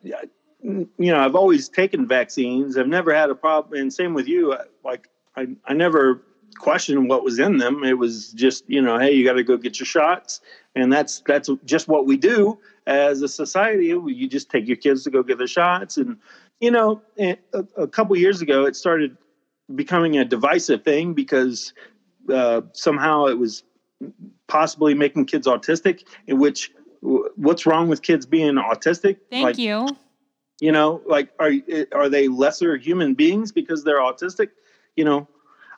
you know I've always taken vaccines. I've never had a problem, and same with you. Like I I never questioned what was in them. It was just you know, hey, you got to go get your shots, and that's that's just what we do as a society. You just take your kids to go get their shots, and you know, a, a couple years ago, it started becoming a divisive thing because uh, somehow it was possibly making kids autistic. In which, what's wrong with kids being autistic? Thank like, you. You know, like are are they lesser human beings because they're autistic? You know,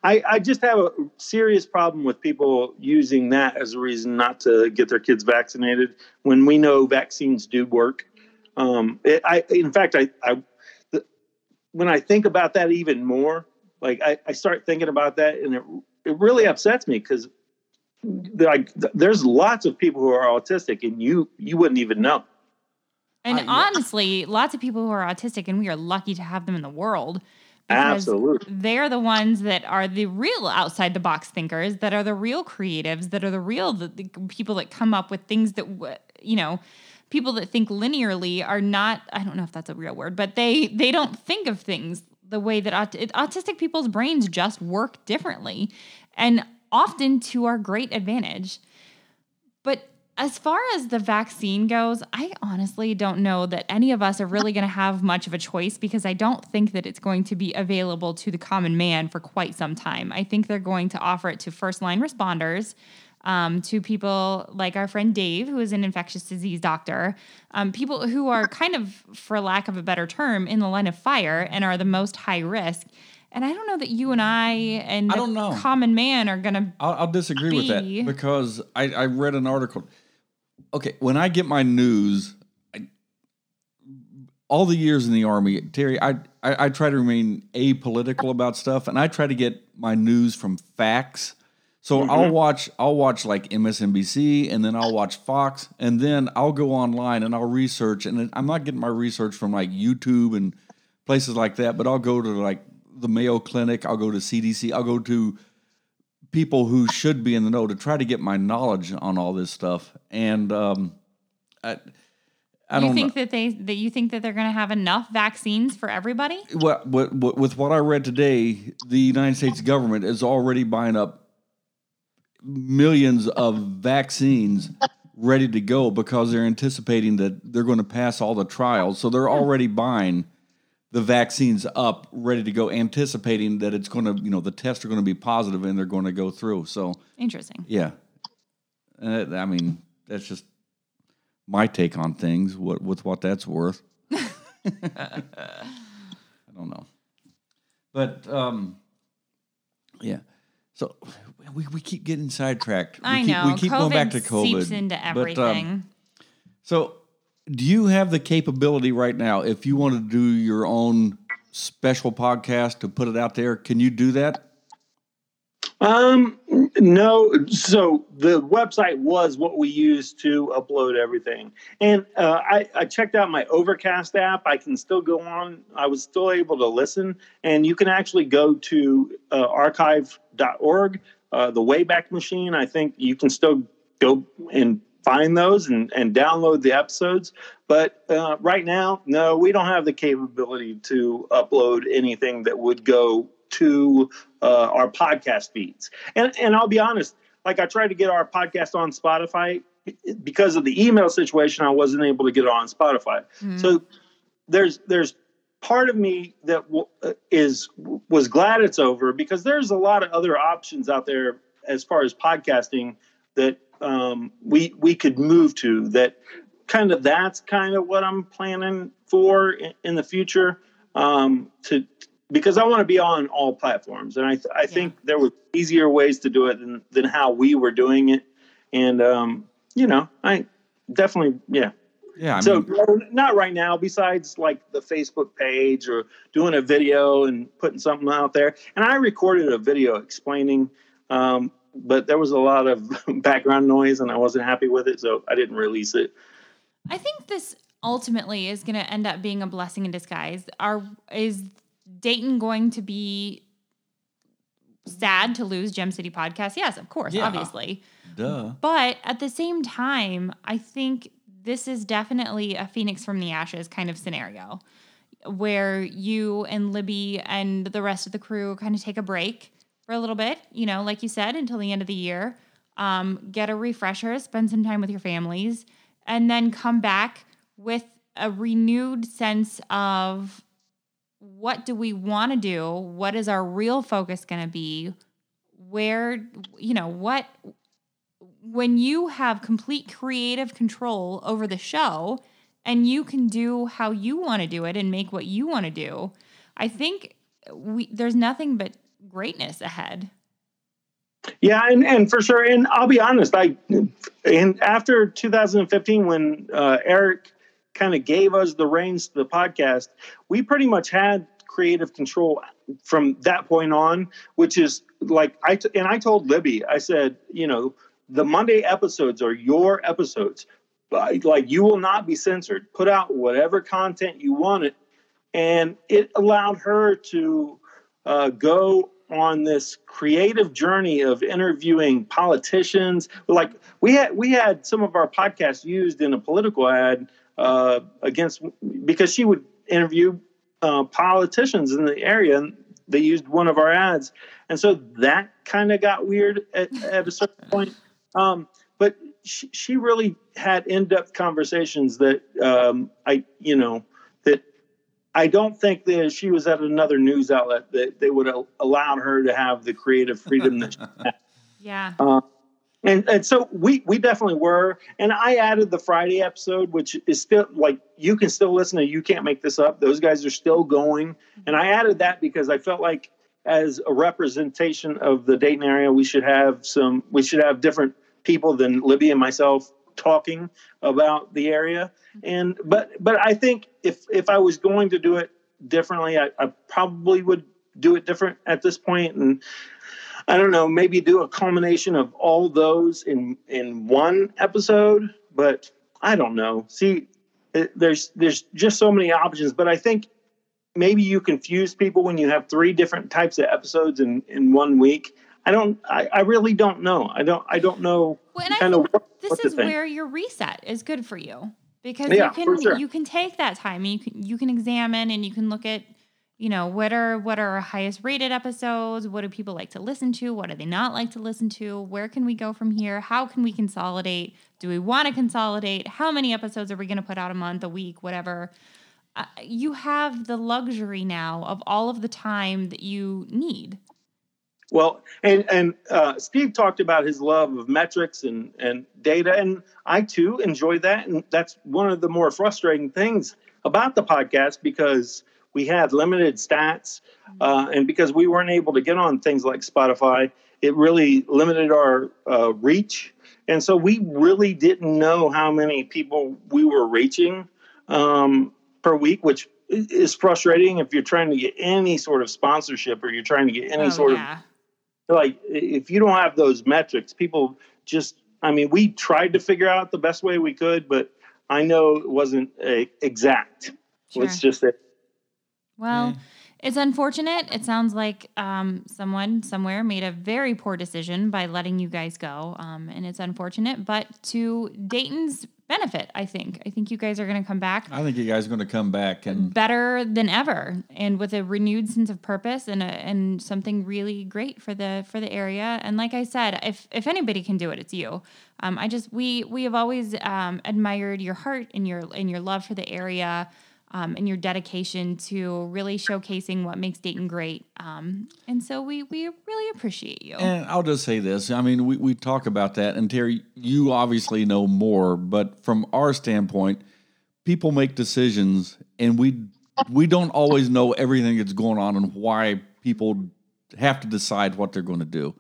I, I just have a serious problem with people using that as a reason not to get their kids vaccinated when we know vaccines do work. Um, it, I, in fact, I, I the, when I think about that even more, like I, I start thinking about that, and it it really upsets me because like there's lots of people who are autistic, and you you wouldn't even know. And I- yeah. honestly, lots of people who are autistic, and we are lucky to have them in the world. Absolutely. They're the ones that are the real outside the box thinkers, that are the real creatives, that are the real the, the people that come up with things that you know, people that think linearly are not. I don't know if that's a real word, but they they don't think of things the way that aut- autistic people's brains just work differently, and often to our great advantage. But as far as the vaccine goes, I honestly don't know that any of us are really going to have much of a choice because I don't think that it's going to be available to the common man for quite some time. I think they're going to offer it to first line responders. Um, to people like our friend Dave, who is an infectious disease doctor, um, people who are kind of, for lack of a better term, in the line of fire and are the most high risk. And I don't know that you and I and I don't know. common man are going to I'll, I'll disagree with that because I, I read an article. Okay, when I get my news, I, all the years in the army, Terry, I, I I try to remain apolitical about stuff, and I try to get my news from facts. So mm-hmm. I'll watch I'll watch like MSNBC, and then I'll watch Fox, and then I'll go online and I'll research. And I'm not getting my research from like YouTube and places like that, but I'll go to like the Mayo Clinic, I'll go to CDC, I'll go to people who should be in the know to try to get my knowledge on all this stuff. And um, I, I you don't think know. that they that you think that they're going to have enough vaccines for everybody? What, with what I read today, the United States government is already buying up millions of vaccines ready to go because they're anticipating that they're going to pass all the trials. So they're already buying the vaccines up ready to go, anticipating that it's going to, you know, the tests are going to be positive and they're going to go through. So Interesting. Yeah. Uh, I mean, that's just my take on things, what, with what that's worth. [laughs] I don't know. But, um, yeah. So we, we keep getting sidetracked. We I keep, know. We keep COVID going back to COVID. seeps into But, um, everything. so, do you have the capability right now, if you want to do your own special podcast to put it out there, can you do that? Um, no. So the website was what we used to upload everything, and uh, I, I checked out my Overcast app. I can still go on. I was still able to listen, and you can actually go to uh, archive.org, uh, the Wayback Machine. I think you can still go and find those and, and download the episodes. But uh, right now, no, we don't have the capability to upload anything that would go to uh, our podcast feeds. And and I'll be honest, like I tried to get our podcast on Spotify because of the email situation, I wasn't able to get it on Spotify. Mm. So there's there's part of me that w- uh, is was glad it's over because there's a lot of other options out there as far as podcasting that um, we we could move to. That kind of that's kind of what I'm planning for in, in the future. Um, to because I want to be on all platforms, and I th- I yeah. think there were easier ways to do it than than how we were doing it, and um, you know I definitely yeah yeah. I so mean, not right now. Besides like the Facebook page or doing a video and putting something out there, and I recorded a video explaining, um, but there was a lot of [laughs] background noise, and I wasn't happy with it, so I didn't release it. I think this ultimately is going to end up being a blessing in disguise. Are is Dayton going to be sad to lose Gem City podcast? Yes, of course, yeah. obviously. Duh. But at the same time, I think this is definitely a phoenix from the ashes kind of scenario where you and Libby and the rest of the crew kind of take a break for a little bit, you know, like you said, until the end of the year. Um, get a refresher, spend some time with your families, and then come back with a renewed sense of what do we want to do? What is our real focus going to be? Where, you know, what when you have complete creative control over the show and you can do how you want to do it and make what you want to do, I think we there's nothing but greatness ahead. Yeah, and, and for sure. And I'll be honest, I and after 2015, when uh, Eric kind of gave us the reins to the podcast, we pretty much had creative control from that point on, which is like I t- and I told Libby, I said, you know, the Monday episodes are your episodes. Like you will not be censored. Put out whatever content you wanted, and it allowed her to uh, go on this creative journey of interviewing politicians. Like we had, we had some of our podcasts used in a political ad uh, against because she would interview uh, politicians in the area, and they used one of our ads, and so that kind of got weird at, at a certain [laughs] point. Um, but she, she really had in-depth conversations that um, I, you know, I don't think that she was at another news outlet that they would have allowed her to have the creative freedom that she had. [laughs] Yeah. Uh, and, and so we we definitely were and i added the friday episode which is still like you can still listen to you can't make this up those guys are still going and i added that because i felt like as a representation of the Dayton area, we should have some. We should have different people than Libby and myself talking about the area. And but but I think if if I was going to do it differently, I, I probably would do it different at this point. And I don't know, maybe do a culmination of all those in in one episode. But I don't know. See, it, there's there's just so many options. But I think maybe you confuse people when you have three different types of episodes in in one week. I don't. I, I really don't know. I don't. I don't know. Well, and I think what, this is where your reset is good for you because yeah, you can sure. you can take that time and you can you can examine and you can look at you know what are what are our highest rated episodes? What do people like to listen to? What do they not like to listen to? Where can we go from here? How can we consolidate? Do we want to consolidate? How many episodes are we going to put out a month a week whatever? Uh, you have the luxury now of all of the time that you need. Well, and and uh, Steve talked about his love of metrics and and data, and I too enjoy that, and that's one of the more frustrating things about the podcast because we had limited stats, uh, and because we weren't able to get on things like Spotify, it really limited our uh, reach, and so we really didn't know how many people we were reaching. Um, per week, which is frustrating if you're trying to get any sort of sponsorship or you're trying to get any oh, sort yeah. of like if you don't have those metrics, people just I mean, we tried to figure out the best way we could, but I know it wasn't a, exact. Sure. Let's just say. Well, yeah. It's unfortunate. It sounds like um, someone somewhere made a very poor decision by letting you guys go, um, and it's unfortunate. But to Dayton's benefit, I think. I think you guys are going to come back. I think you guys are going to come back and better than ever and with a renewed sense of purpose and a, and something really great for the for the area. And like I said, if if anybody can do it, it's you. Um, I just we we have always um, admired your heart and your and your love for the area. Um, and your dedication to really showcasing what makes Dayton great. Um, and so we we really appreciate you. And I'll just say this. I mean, we, we talk about that, and Terry, you obviously know more, but from our standpoint, people make decisions, and we we don't always know everything that's going on and why people have to decide what they're going to do.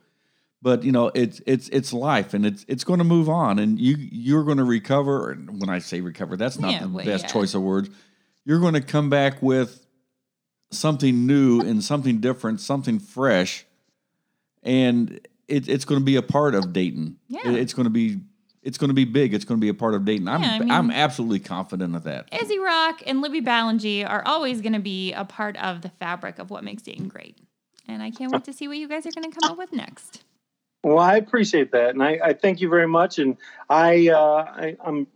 But you know, it's it's it's life, and it's it's going to move on, and you you're going to recover. And when I say recover, that's not Yeah, the well, best yeah. choice of words. You're going to come back with something new and something different, something fresh, and it, it's going to be a part of Dayton. Yeah. It- it's going to be it's going to be big. It's going to be a part of Dayton. I'm Yeah, I mean- I'm absolutely confident of that. Izzy Rock and Libby Ballingy are always going to be a part of the fabric of what makes Dayton great. And I can't wait to see what you guys are going to come up with next. Well, I appreciate that, and I, I thank you very much. And I, uh, I, I'm,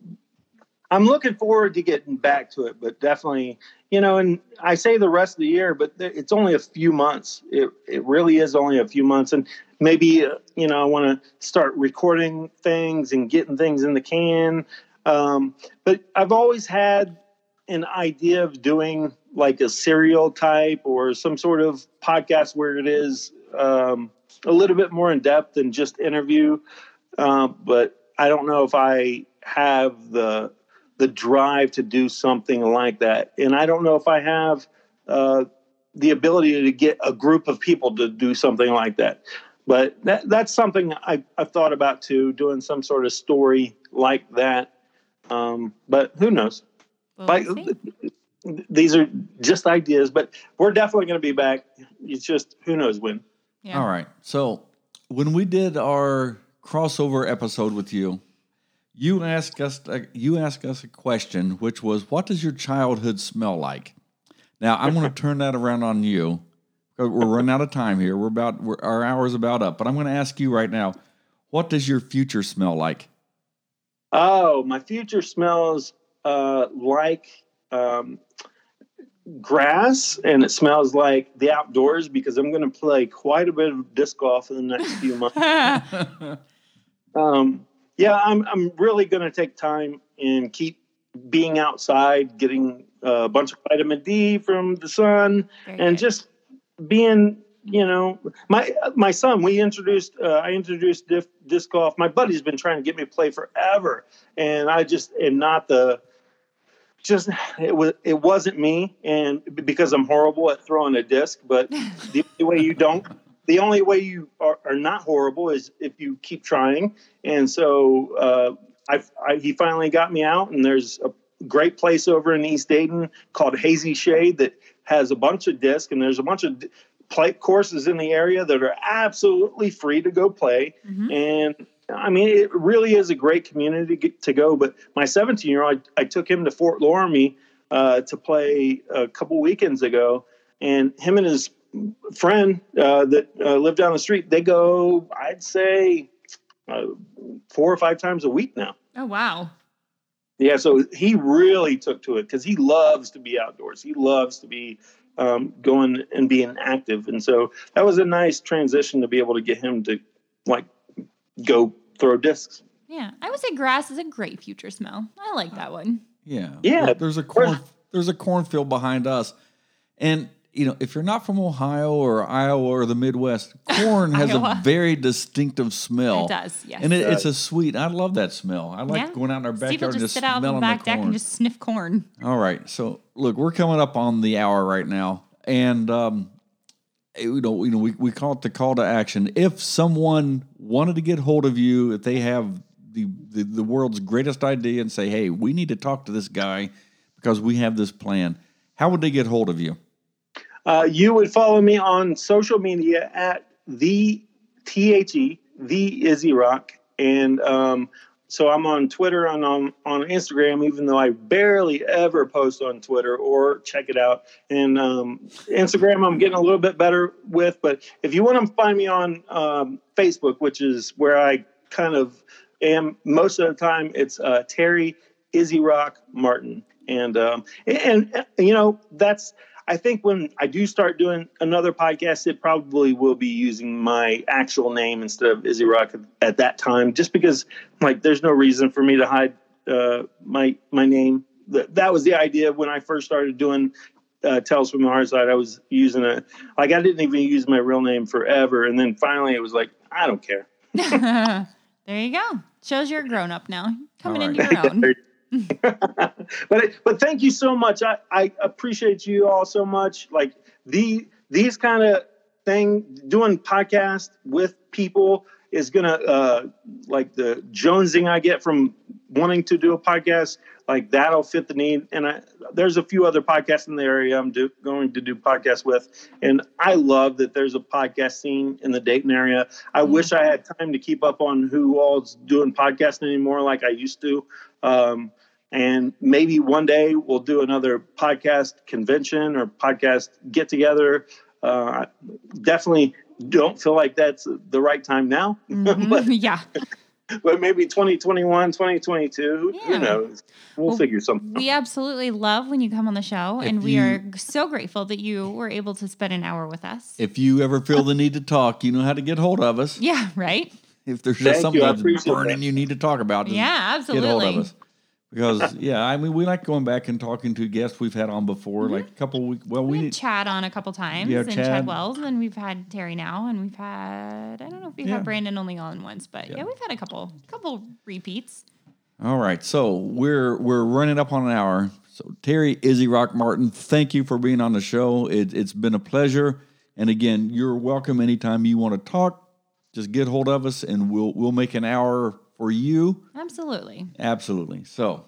I'm looking forward to getting back to it. But definitely, you know, and I say the rest of the year, but it's only a few months. It, it really is only a few months, and maybe, uh, you know, I want to start recording things and getting things in the can. Um, but I've always had an idea of doing like a serial type or some sort of podcast where it is. Um, a little bit more in depth than just interview. Um, but I don't know if I have the the drive to do something like that, and I don't know if I have uh, the ability to get a group of people to do something like that. But that, that's something I, I've thought about too, doing some sort of story like that. Um, but who knows? We'll Like, these are just ideas, but we're definitely going to be back. It's just who knows when. Yeah. All right. So when we did our crossover episode with you, you asked us you asked us a question, which was, "What does your childhood smell like?" Now I'm going [laughs] to turn that around on you. We're running out of time here. We're about we're, our hour's about up, but I'm going to ask you right now, what does your future smell like? Oh, my future smells uh, like um, grass, and it smells like the outdoors because I'm going to play quite a bit of disc golf in the next few months. [laughs] Um, yeah, I'm I'm really going to take time and keep being outside, getting a bunch of vitamin D from the sun, Very and good. just being you know my my son we introduced uh, i introduced disc, disc golf my buddy's been trying to get me to play forever and i just am not the just it was it wasn't me and because i'm horrible at throwing a disc but [laughs] the only way you don't the only way you are, are not horrible is if you keep trying and so uh, I, I he finally got me out and there's a great place over in east dayton called hazy shade that has a bunch of disc and there's a bunch of play courses in the area that are absolutely free to go play Mhm. and i mean it really is a great community to, to go but my 17 year old I, I took him to fort loramie uh, to play a couple weekends ago and him and his friend uh, that uh, lived down the street they go i'd say uh, four or five times a week now Oh wow. yeah, so he really took to it because he loves to be outdoors. He loves to be um, going and being active, and so that was a nice transition to be able to get him to like go throw discs. Yeah. I would say grass is a great future smell. I like that one. Yeah. Yeah. There's a corn there's a cornfield behind us. And you know, if you're not from Ohio or Iowa or the Midwest, [laughs] corn has a very distinctive smell. It does, yes. And it, it's a sweet. I love that smell. I like Yeah. going out in our Steve will backyard and just just sit out on the smelling back the deck corn. and just sniff corn. All right. So look, we're coming up on the hour right now, and um, you know, you know, we, we call it the call to action. If someone wanted to get hold of you, if they have the, the the world's greatest idea and say, "Hey, we need to talk to this guy because we have this plan," how would they get hold of you? Uh, you would follow me on social media at the the the Izzy Rock, and um, so I'm on Twitter and on on Instagram, even though I barely ever post on Twitter or check it out. And um, Instagram, I'm getting a little bit better with, but if you want to find me on um, Facebook, which is where I kind of am most of the time, it's uh, Terry Izzy Rock Martin, and um, and, and you know that's. I think when I do start doing another podcast, it probably will be using my actual name instead of Izzy Rock at, at that time, just because like there's no reason for me to hide uh, my my name th- that was the idea when I first started doing uh, Tales from the Hard Side. I was using a like I didn't even use my real name forever, and then finally it was like I don't care. [laughs] there you go. Shows you're a grown up now, coming All into your own. [laughs] [laughs] but but thank you so much. I, I appreciate you all so much. Like the these kind of thing, doing podcast with people is gonna uh, like the jonesing I get from wanting to do a podcast. Like that'll fit the need. And I, there's a few other podcasts in the area I'm do, going to do podcasts with, and I love that there's a podcast scene in the Dayton area. I wish I had time to keep up on who all's doing podcasting anymore like I used to. Um, and maybe one day we'll do another podcast convention or podcast get together. Uh, definitely don't feel like that's the right time now, [laughs] but, [laughs] yeah. [laughs] but maybe 2021, 2022, Yeah. who knows? We'll, Well, figure something out. We absolutely love when you come on the show, If and we you- are so grateful that you were able to spend an hour with us. If you ever feel the need to talk, you know how to get hold of us. yeah, right? If there's Thank just something you, that's burning that. you need to talk about, just Yeah, get hold of us. Because [laughs] yeah, I mean, we like going back and talking to guests we've had on before, mm-hmm. like a couple weeks. Well, We we had Chad on a couple times, Yeah, and Chad. Chad Wells, and we've had Terry now, and we've had I don't know if we've Yeah. had Brandon only on once, but yeah. Yeah. we've had a couple couple repeats. All right, so we're we're running up on an hour. So Terry, Izzy, Rock Martin, thank you for being on the show. It, it's been a pleasure. And again, you're welcome anytime you want to talk. Just get hold of us, and we'll we'll make an hour for you. Absolutely. Absolutely. So,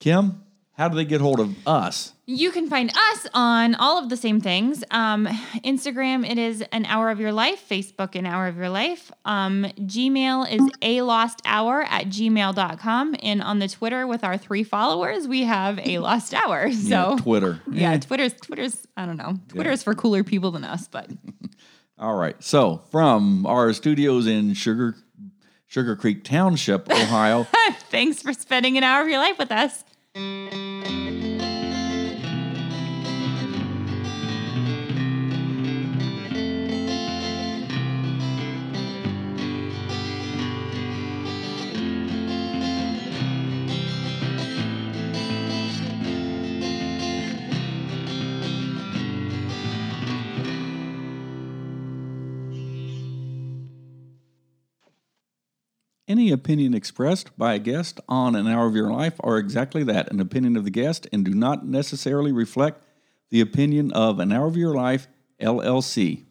Kim, how do they get hold of us? You can find us on all of the same things. Um, Instagram, it is an hour of your life. Facebook, an hour of your life. Um, Gmail is a lost hour at gmail.com. And on the Twitter with our three followers, we have a lost hour. [laughs] So Yeah, Twitter. [laughs] yeah. Twitter's Twitter's I don't know. Twitter's for cooler people than us, but [laughs] All right. So, from our studios in Sugar Sugar Creek Township, Ohio. [laughs] thanks for spending an hour of your life with us. Any opinion expressed by a guest on an hour of your life are exactly that an opinion of the guest and do not necessarily reflect the opinion of an hour of your life LLC.